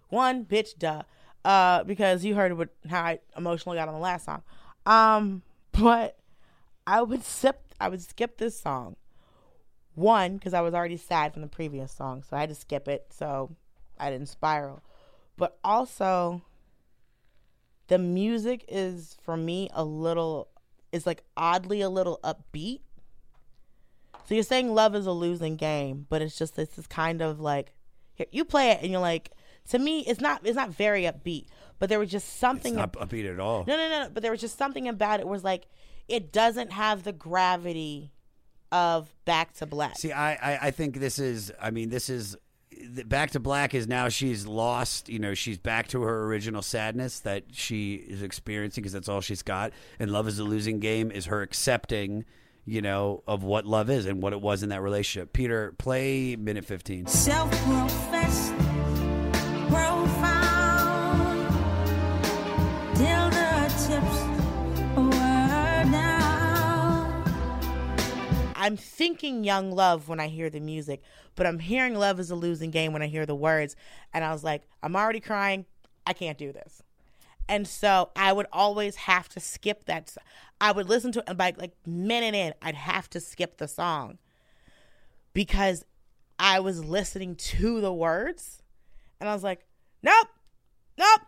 One bitch, duh, uh, because you heard what how I emotionally got on the last song. Um, but I would sip, I would skip this song. One, because I was already sad from the previous song, so I had to skip it, so I didn't spiral. But also, the music is for me a little, is like oddly a little upbeat. So you're saying love is a losing game, but it's just this is kind of like you play it and you're like to me it's not it's not very upbeat, but there was just it's something not upbeat at all. no, no, no, no. But there was just something about it was like it doesn't have the gravity of Back to Black. See, I, I, I think this is. I mean, this is back to black. Is now she's lost. You know, she's back to her original sadness that she is experiencing because that's all she's got. And love is a losing game. Is her accepting, you know, of what love is and what it was in that relationship. Peter, play minute fifteen. Self-professed, profound, dildo tips, word down. I'm thinking young love when I hear the music, but I'm hearing love is a losing game when I hear the words. And I was like, I'm already crying. I can't do this. And so I would always have to skip that. I would listen to it and by like minute in, I'd have to skip the song because I was listening to the words and I was like, nope, nope,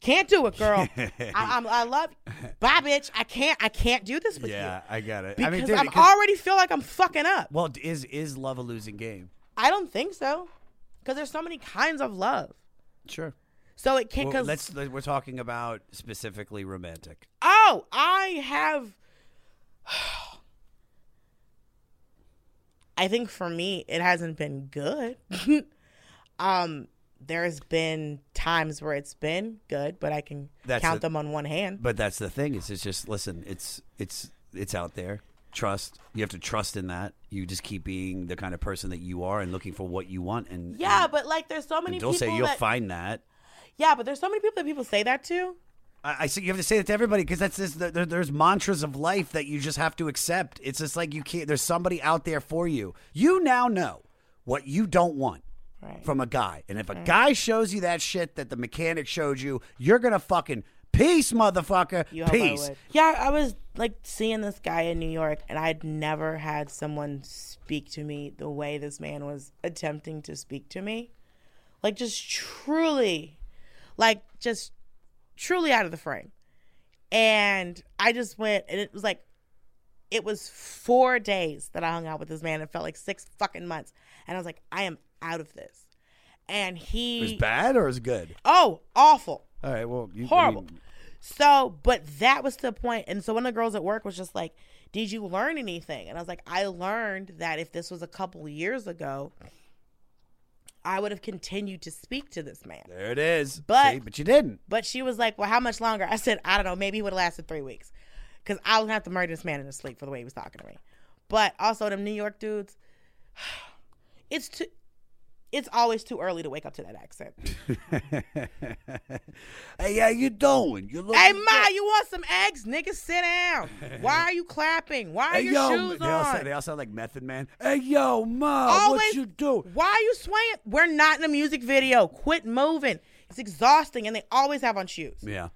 can't do it, girl. I, I'm, I love, bye, bitch. I can't, I can't do this with you Yeah, I got it. because I mean, dude, am 'cause- already feel like I'm fucking up. well, is is love a losing game? I don't think so, because there's so many kinds of love. Sure. So it can't. Well, let's. let- We're talking about specifically romantic. oh, I have. I think for me, it hasn't been good. um, there's been times where it's been good, but I can That's count a- them on one hand. But that's the thing. Is it's just listen. It's it's it's out there. Trust. You have to trust in that. You just keep being the kind of person that you are and looking for what you want. And yeah, and, but like, there's so many don't say you'll that. find that. Yeah, but there's so many people that people say that to. I, I say you have to say that to everybody because that's just, there, there's mantras of life that you just have to accept. It's just like you can't. There's somebody out there for you. You now know what you don't want. Right. From a guy, and if a guy shows you that shit that the mechanic showed you, you're gonna fucking peace, motherfucker, You hope I peace. Yeah, I was like seeing this guy in New York, and I'd never had someone speak to me the way this man was attempting to speak to me. Like, just truly, like, just truly out of the frame. And I just went, and it was like, it was four days that I hung out with this man. It felt like six fucking months. And I was like, I am out of this. And he. It was bad or it was good? Oh, awful All right, well, you, horrible. So, but that was the point. And so one of the girls at work was just like, Did you learn anything? And I was like, I learned that if this was a couple years ago, I would have continued to speak to this man. there it is. But- See, but you didn't. But she was like, Well, how much longer? I said, I don't know. Maybe it would have lasted three weeks. Because I to have to murder this man in his sleep for the way he was talking to me. But also, them New York dudes, it's too. It's always too early to wake up to that accent. hey, how you doing? You look. Hey Ma, you want some eggs? Nigga, sit down. Why are you clapping? Why are Hey your yo, shoes they all, on? sound, they all sound like Method Man. Hey yo, ma, Always- what you do? Why are you swaying? We're not in a music video. Quit moving. It's exhausting, and they always have on shoes. Yeah.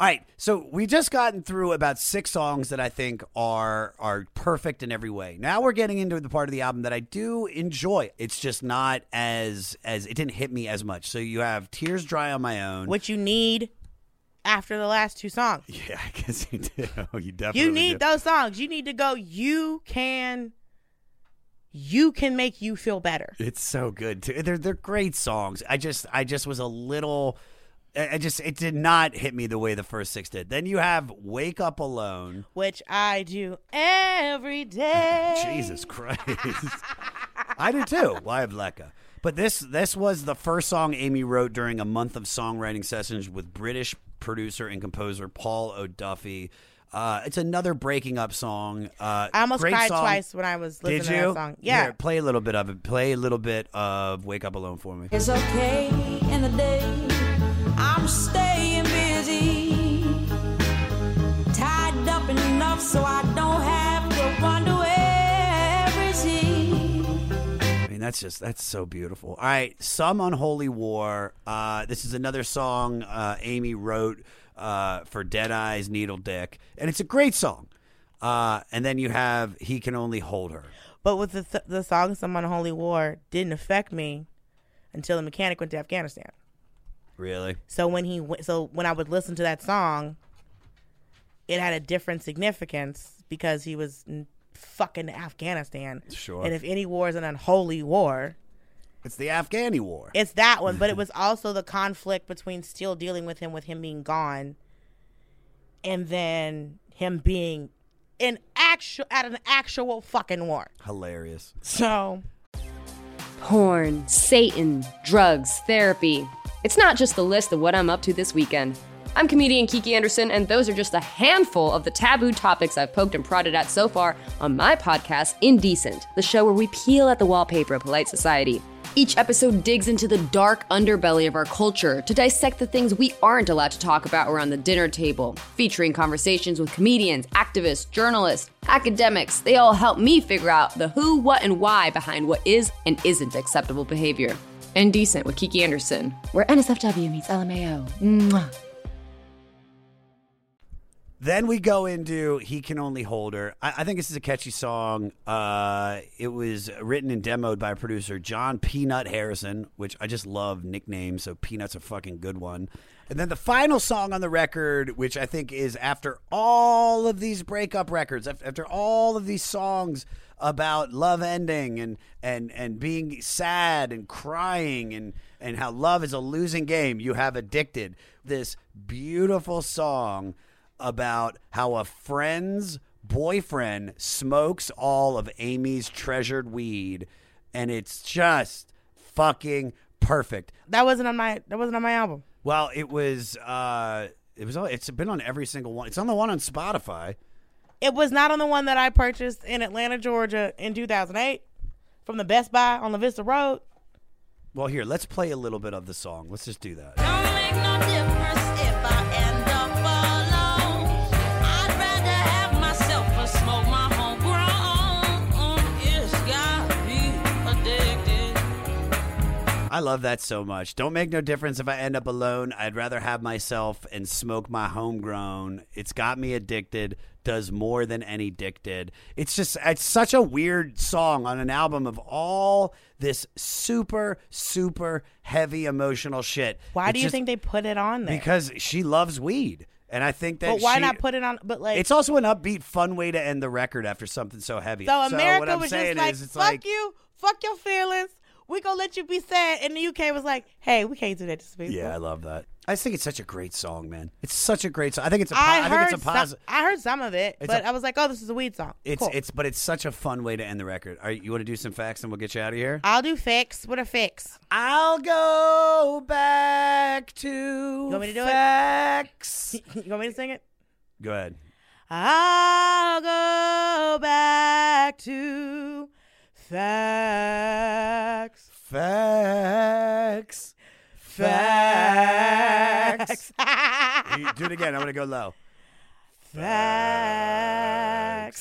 All right, so we just gotten through about six songs that I think are are perfect in every way. Now we're getting into the part of the album that I do enjoy. It's just not as as it didn't hit me as much. So you have Tears Dry on My Own. which you need after the last two songs. Yeah, I guess you do. You definitely You need do. those songs. You need to go. You can. You can make you feel better. It's so good too. They're they're great songs. I just I just was a little. I I just it did not hit me the way the first six did. Then you have "Wake Up Alone." which I do every day. Jesus Christ, I do too. Why have Lecca? But this this was the first song Amy wrote during a month of songwriting sessions with British producer and composer Paul O'Duffy. Uh, it's another breaking up song. Uh, I almost cried song. twice when I was listening Did to that song. Yeah. Here, play a little bit of it. Play a little bit of "Wake Up Alone" for me. It's okay in the day. I'm staying busy. Tied up enough so I don't have to wonder where is he. I mean, that's just that's so beautiful. All right, some unholy war. Uh, this is another song uh, Amy wrote uh, for Dead Eyes Needle Dick, and it's a great song. Uh, and then you have he can only hold her. But with the th- the song "Some Unholy War" didn't affect me until the mechanic went to Afghanistan. Really? So when he went, so when I would listen to that song, it had a different significance because he was in fucking Afghanistan. Sure. And if any war is an unholy war, It's the Afghani war. it's that one. But it was also the conflict between still dealing with him with him being gone, and then him being in actual at an actual fucking war. Hilarious. So Porn, Satan, drugs, therapy. It's not just the list of what I'm up to this weekend. I'm comedian Kiki Anderson, and those are just a handful of the taboo topics I've poked and prodded at so far on my podcast, Indecent, the show where we peel at the wallpaper of polite society. Each episode digs into the dark underbelly of our culture to dissect the things we aren't allowed to talk about around the dinner table, featuring conversations with comedians, activists, journalists, academics. They all help me figure out the who, what, and why behind what is and isn't acceptable behavior. Indecent with Kiki Anderson, where NSFW meets LMAO. Mwah. Then we go into "He Can Only Hold Her." I, I think this is a catchy song. Uh, it was written and demoed by producer John Peanut Harrison, which I just love nicknames. So Peanut's a fucking good one. And then the final song on the record, which I think is after all of these breakup records, after all of these songs about love ending and and and being sad and crying and and how love is a losing game, you have addicted. This beautiful song about how a friend's boyfriend smokes all of Amy's treasured weed, and it's just fucking perfect. that wasn't on my that wasn't on my album. Well, it was. uh It was. It's been on every single one. It's on the one on Spotify. It was not on the one that I purchased in Atlanta, Georgia in 2008 from the Best Buy on La Vista Road. Well, here, let's play a little bit of the song. Let's just do that. I love that so much. Don't make no difference if I end up alone. I'd rather have myself and smoke my homegrown. It's got me addicted. Does more than any dick did. It's just it's such a weird song on an album of all this super super heavy emotional shit. Why It's do you just think they put it on there? Because she loves weed, and I think that. but why she- not put it on? But like, It's also an upbeat, fun way to end the record after something so heavy. so America what I'm was just like, is, it's fuck like you, fuck your feelings. We gonna let you be sad, and the UK was like, hey, we can't do that to people. Yeah, I love that. I just think it's such a great song, man. It's such a great song. I think it's a. Po- I, I, heard think it's a some, positive. I heard some of it, It's but a- I was like, oh, this is a weed song. It's Cool. it's but it's such a fun way to end the record. Are you, you want to do some facts and we'll get you out of here? I'll do fix. What a fix. I'll go back to you want me to do it? facts. you want me to sing it? Go ahead. I'll go back to facts. Facts. Facts. Do it again. I'm gonna go low. Facts.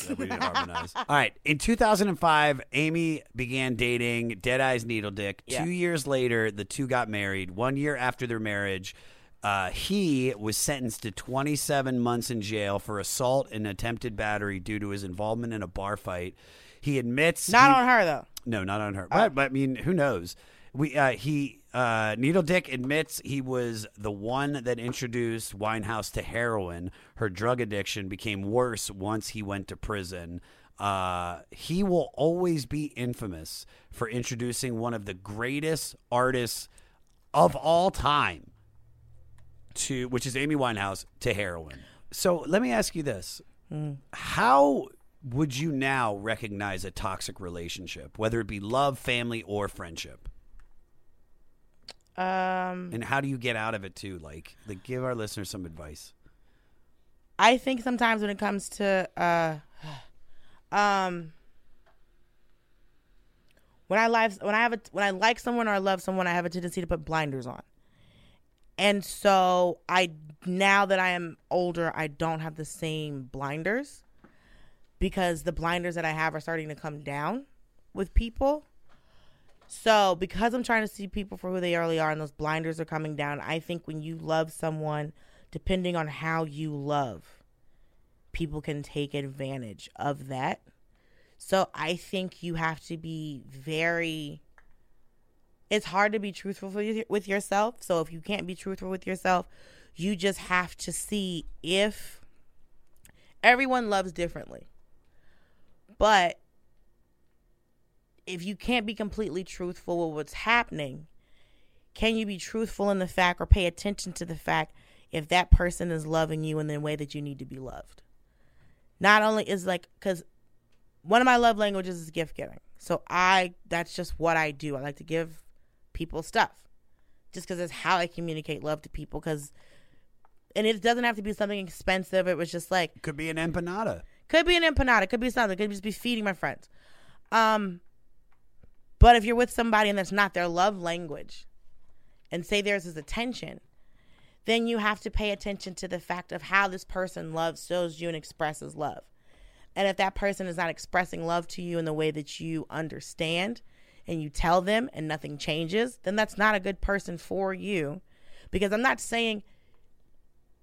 We didn't harmonize. All right. In 2005, Amy began dating Dead Eyes Needle Dick. Yeah. Two years later, the two got married. One year after their marriage, uh, he was sentenced to 27 months in jail for assault and attempted battery due to his involvement in a bar fight. He admits Not he- on her though. no, not on her. But, but I mean, who knows? We uh, he Uh, Needle Dick admits he was the one that introduced Winehouse to heroin. Her drug addiction became worse once he went to prison. Uh, he will always be infamous for introducing one of the greatest artists of all time to, which is Amy Winehouse, to heroin. So let me ask you this: How would you now recognize a toxic relationship, whether it be love, family, or friendship? Um, And how do you get out of it too? Like, like give our listeners some advice. I think sometimes when it comes to uh um when I live when I have a when I like someone or I love someone, I have a tendency to put blinders on. And so I now that I am older, I don't have the same blinders because the blinders that I have are starting to come down with people. So, because I'm trying to see people for who they really are and those blinders are coming down, I think when you love someone, depending on how you love, people can take advantage of that. So, I think you have to be very it's hard to be truthful with yourself. So, if you can't be truthful with yourself, you just have to see if everyone loves differently. But if you can't be completely truthful with what's happening, can you be truthful in the fact or pay attention to the fact if that person is loving you in the way that you need to be loved? Not only is like, because one of my love languages is gift giving. So I, that's just what I do. I like to give people stuff just because it's how I communicate love to people. Because, and it doesn't have to be something expensive. It was just like, Could be an empanada. Could be an empanada. Could be something. Could just be feeding my friends. Um, but if you're with somebody and that's not their love language, and say theirs is attention, then you have to pay attention to the fact of how this person loves, shows you, and expresses love. And if that person is not expressing love to you in the way that you understand, and you tell them, and nothing changes, then that's not a good person for you. Because I'm not saying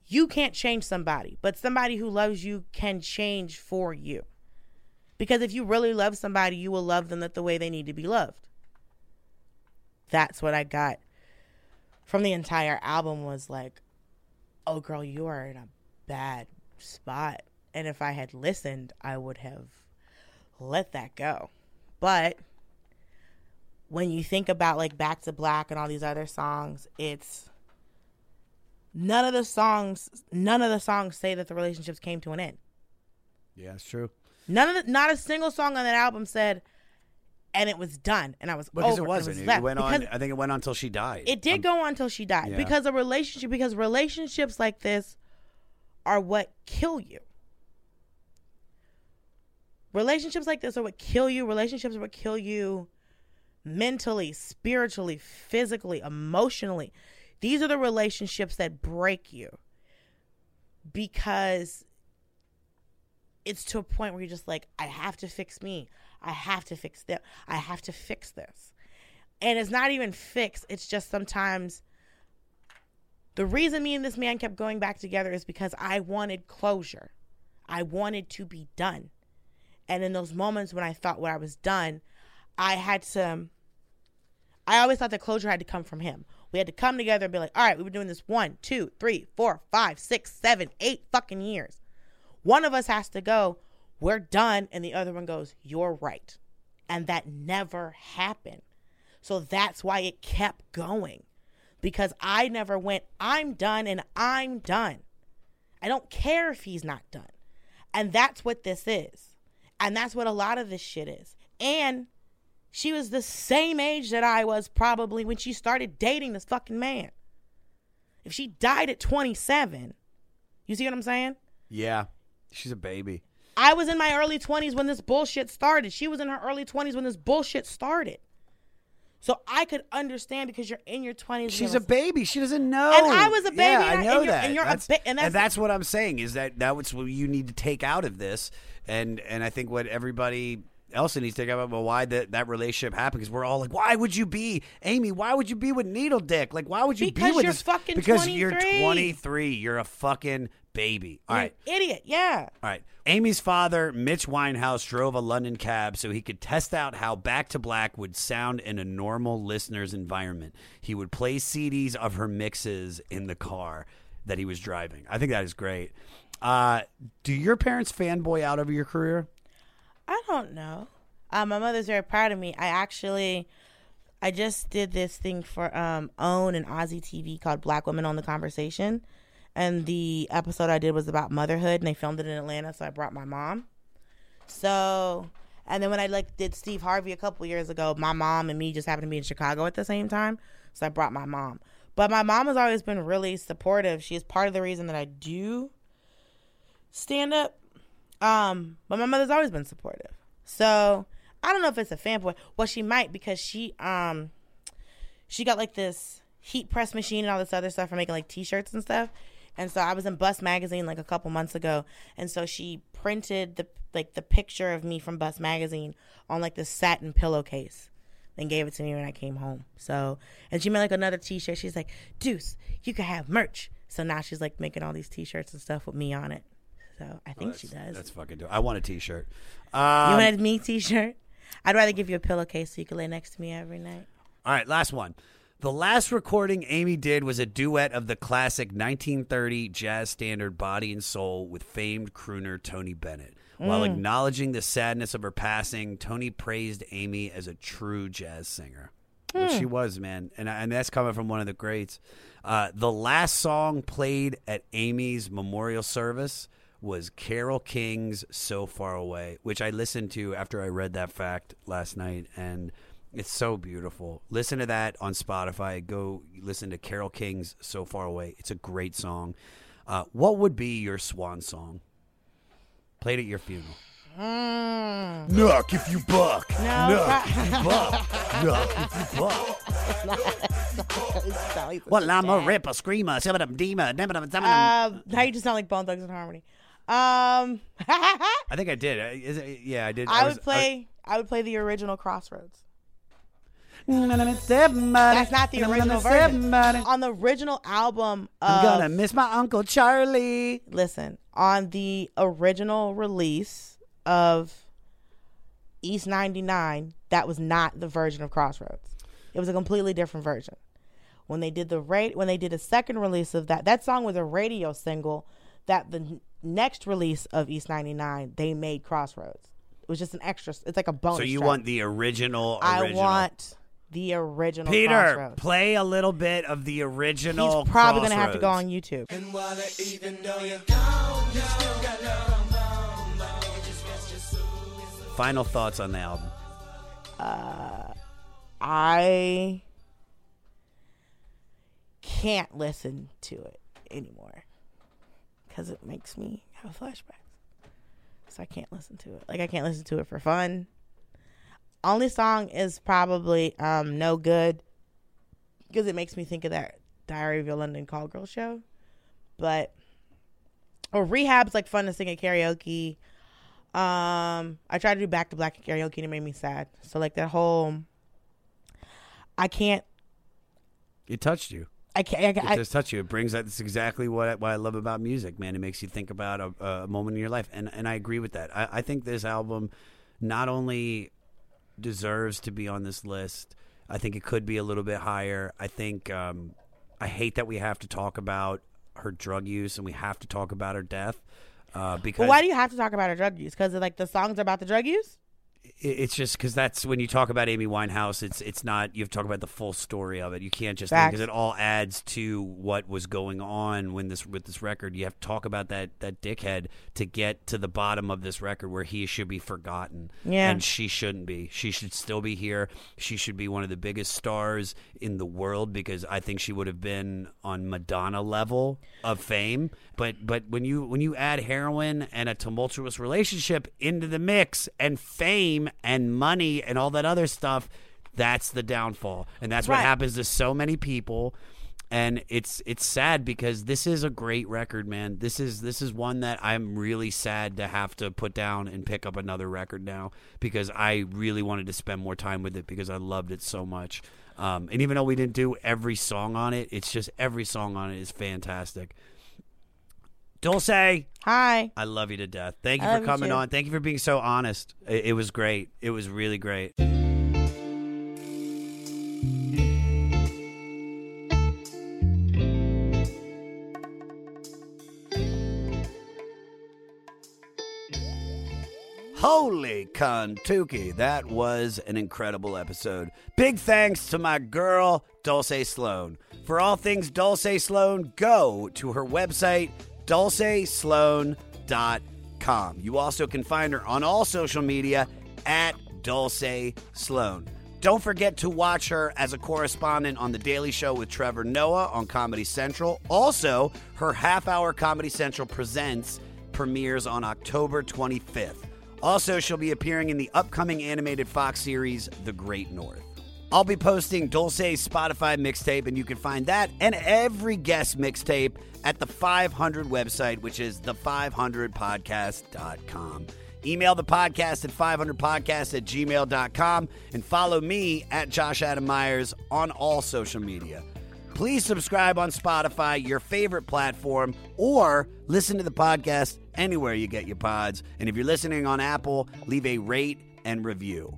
you can't change somebody, but somebody who loves you can change for you. Because if you really love somebody, you will love them the way they need to be loved. That's what I got from the entire album was like, oh girl, you are in a bad spot. And if I had listened, I would have let that go. But when you think about like Back to Black and all these other songs, it's none of the songs none of the songs say that the relationships came to an end. Yeah, it's true. None of the, not a single song on that album said, and it was done, and I was Because over, it wasn't. was It, went Because on. I think it went on until she died. It did um, go on until she died Yeah. because a relationship because relationships like this are what kill you. Relationships like this are what kill you. Relationships are what kill you mentally, spiritually, physically, emotionally. These are the relationships that break you because it's to a point where you're just like, I have to fix me. I have to fix them. I have to fix this. And it's not even fixed. It's just sometimes the reason me and this man kept going back together is because I wanted closure. I wanted to be done. And in those moments when I thought when I was done, I had to I always thought the closure had to come from him. We had to come together and be like, all right, we were doing this one, two, three, four, five, six, seven, eight fucking years. One of us has to go, we're done, and the other one goes, you're right. And that never happened. So that's why it kept going. Because I never went, I'm done and I'm done. I don't care if he's not done. And that's what this is. And that's what a lot of this shit is. And she was the same age that I was probably when she started dating this fucking man. If she died at 27, you see what I'm saying? Yeah, she's a baby. I was in my early 20s when this bullshit started. She was in her early 20s when this bullshit started. So I could understand because you're in your 20s. She's a baby. She doesn't know. And I was a baby, Yeah, and I I- know and that. and you're a that's, and that's- what I'm saying is that that's what you need to take out of this. And and I think what everybody else needs to think about why that, that relationship happened because we're all like, why would you be Amy? Why would you be with Needle Dick? Like, why would you be with you're this? fucking because you're 23. 23. You're a fucking baby. All right. idiot. Yeah. All right. Amy's father, Mitch Winehouse, drove a London cab so he could test out how Back to Black would sound in a normal listener's environment. He would play CDs of her mixes in the car that he was driving. I think that is great. Uh, do your parents fanboy out over your career? I don't know. Uh, my mother's very proud of me. I actually, I just did this thing for um, OWN and Aussie TV called Black Women on the Conversation, and the episode I did was about motherhood, and they filmed it in Atlanta, so I brought my mom. So, and then when I like did Steve Harvey a couple years ago, my mom and me just happened to be in Chicago at the same time, so I brought my mom. But my mom has always been really supportive. She is part of the reason that I do stand up. Um, but my mother's always been supportive. So I don't know if it's a fanboy. Well, she might because she um she got like this heat press machine and all this other stuff for making like t-shirts and stuff. And so I was in Bust magazine like a couple months ago, and so she printed the like the picture of me from Bust magazine on like this satin pillowcase, and gave it to me when I came home. So and she made like another T-shirt. She's like, Deuce, you can have merch. So now she's like making all these T-shirts and stuff with me on it. So I think she does. That's fucking dope. I want a T-shirt. You Um, want a me T-shirt? I'd rather give you a pillowcase so you can lay next to me every night. All right, last one. The last recording Amy did was a duet of the classic 1930 jazz standard Body and Soul with famed crooner Tony Bennett. While Mm. acknowledging the sadness of her passing, Tony praised Amy as a true jazz singer. Which Hmm. she was, man. And, and that's coming from one of the greats. Uh, the last song played at Amy's memorial service was Carole King's So Far Away, which I listened to after I read that fact last night. And it's so beautiful. Listen to that on Spotify. Go listen to Carole King's So Far Away. It's a great song. Uh, what would be your swan song? Played at your funeral. Mm. Knock if you buck. No, Knock if pro- you buck. Knock if you buck. Well, I'm a ripper, screamer, seven demon, never Um, now you just sound like Bone Thugs and Harmony. Um, I think I did. Is it, yeah, I did. I was- would play. I would play the original Crossroads. That's That's not the original version. On the original album of I'm gonna miss my Uncle Charlie. listen, on the original release of East 99, that was not the version of Crossroads. It was a completely different version. When they did the rate when they did a second release of that, that song was a radio single that the n- next release of East 99, they made Crossroads. It was just an extra it's like a bonus. So you track. want the original? I want the original Peter. Crossroads. Play a little bit of the original. He's probably going to have to go on YouTube. Final thoughts on the album. Uh, I can't listen to it anymore because it makes me have flashbacks. So I can't listen to it. Like I can't listen to it for fun. Only song is probably um, "No Good" because it makes me think of that Diary of a London Call Girl show. But or Rehab's like fun to sing at karaoke. Um, I tried to do Back to Black at karaoke and it made me sad. So like that whole I can't. It touched you. I can't. It I, I, does touch you. It brings that. That's exactly what I, what I love about music, man. It makes you think about a, a moment in your life, and and I agree with that. I, I think this album not only deserves to be on this list. I think it could be a little bit higher. I think um, I hate that we have to talk about her drug use and we have to talk about her death uh, because but why do you have to talk about her drug use? Because like the songs are about the drug use. It- it's just because that's when you talk about Amy Winehouse, it's it's not you have to talk about the full story of it. You can't just because it all adds to what was going on when this with this record. You have to talk about that that dickhead to get to the bottom of this record where he should be forgotten. Yeah. and she shouldn't be. She should still be here. She should be one of the biggest stars in the world because I think she would have been on Madonna level of fame. But but when you when you add heroin and a tumultuous relationship into the mix and fame and money and all that other stuff, that's the downfall. And that's what happens to so many people. and it's it's sad because this is a great record, man. This is this is one that I'm really sad to have to put down and pick up another record now because I really wanted to spend more time with it because I loved it so much. Um, and even though we didn't do every song on it, it's just every song on it is fantastic. Dulcé, Hi. I love you to death. Thank you I for love you coming too. on. Thank you for being so honest. It, it was great. It was really great. Holy Kentucky. That was an incredible episode. Big thanks to my girl, Dulcé Sloan. For all things Dulcé Sloan, go to her website, dulcesloan.com. You also can find her on all social media at Dulcé Sloan. Don't forget to watch her as a correspondent on The Daily Show with Trevor Noah on Comedy Central. Also, her half hour Comedy Central Presents premieres on October 25th. Also, she'll be appearing in the upcoming animated Fox series, The Great North. I'll be posting Dulcé's Spotify mixtape, and you can find that and every guest mixtape at the 500 website, which is the500podcast.com. Email the podcast at 500podcast at gmail.com and follow me at Josh Adam Meyers on all social media. Please subscribe on Spotify, your favorite platform, or listen to the podcast anywhere you get your pods. And if you're listening on Apple, leave a rate and review.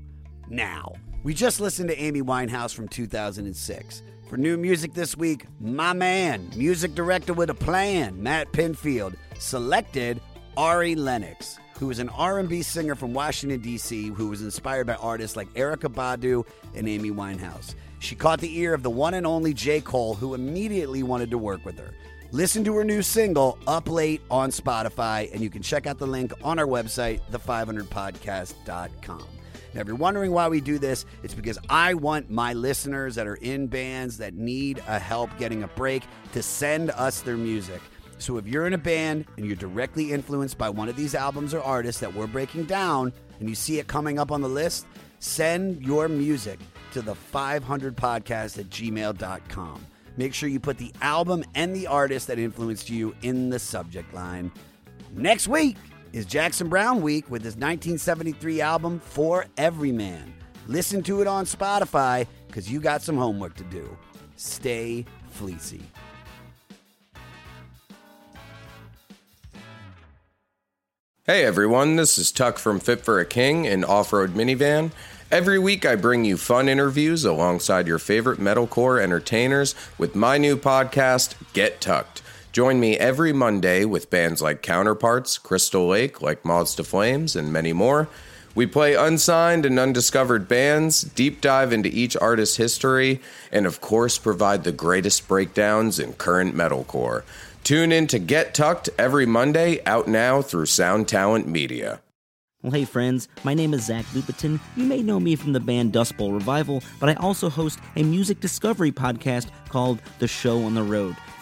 Now, we just listened to Amy Winehouse from 2006. For new music this week, my man, music director with a plan, Matt Pinfield, selected Ari Lennox, who is an R&B singer from Washington D.C. who was inspired by artists like Erykah Badu and Amy Winehouse. She caught the ear of the one and only J. Cole, who immediately wanted to work with her. Listen to her new single, Up Late, on Spotify, and you can check out the link on our website, the500podcast.com. Now, if you're wondering why we do this, it's because I want my listeners that are in bands that need a help getting a break to send us their music. So if you're in a band and you're directly influenced by one of these albums or artists that we're breaking down and you see it coming up on the list, send your music to the 500podcast at gmail.com. Make sure you put the album and the artist that influenced you in the subject line. Next week is Jackson Browne Week with his 1973 album For Everyman. Listen to it on Spotify because you got some homework to do. Stay fleecy. Hey everyone, this is Tuck from Fit for a King, an off road minivan. Every week I bring you fun interviews alongside your favorite metalcore entertainers with my new podcast, Get Tucked. Join me every Monday with bands like Counterparts, Crystal Lake, like Moths to Flames, and many more. We play unsigned and undiscovered bands, deep dive into each artist's history, and of course provide the greatest breakdowns in current metalcore. Tune in to Get Tucked every Monday, out now through Sound Talent Media. Well, hey friends, my name is Zach Lupetin. You may know me from the band Dust Bowl Revival, but I also host a music discovery podcast called The Show on the Road.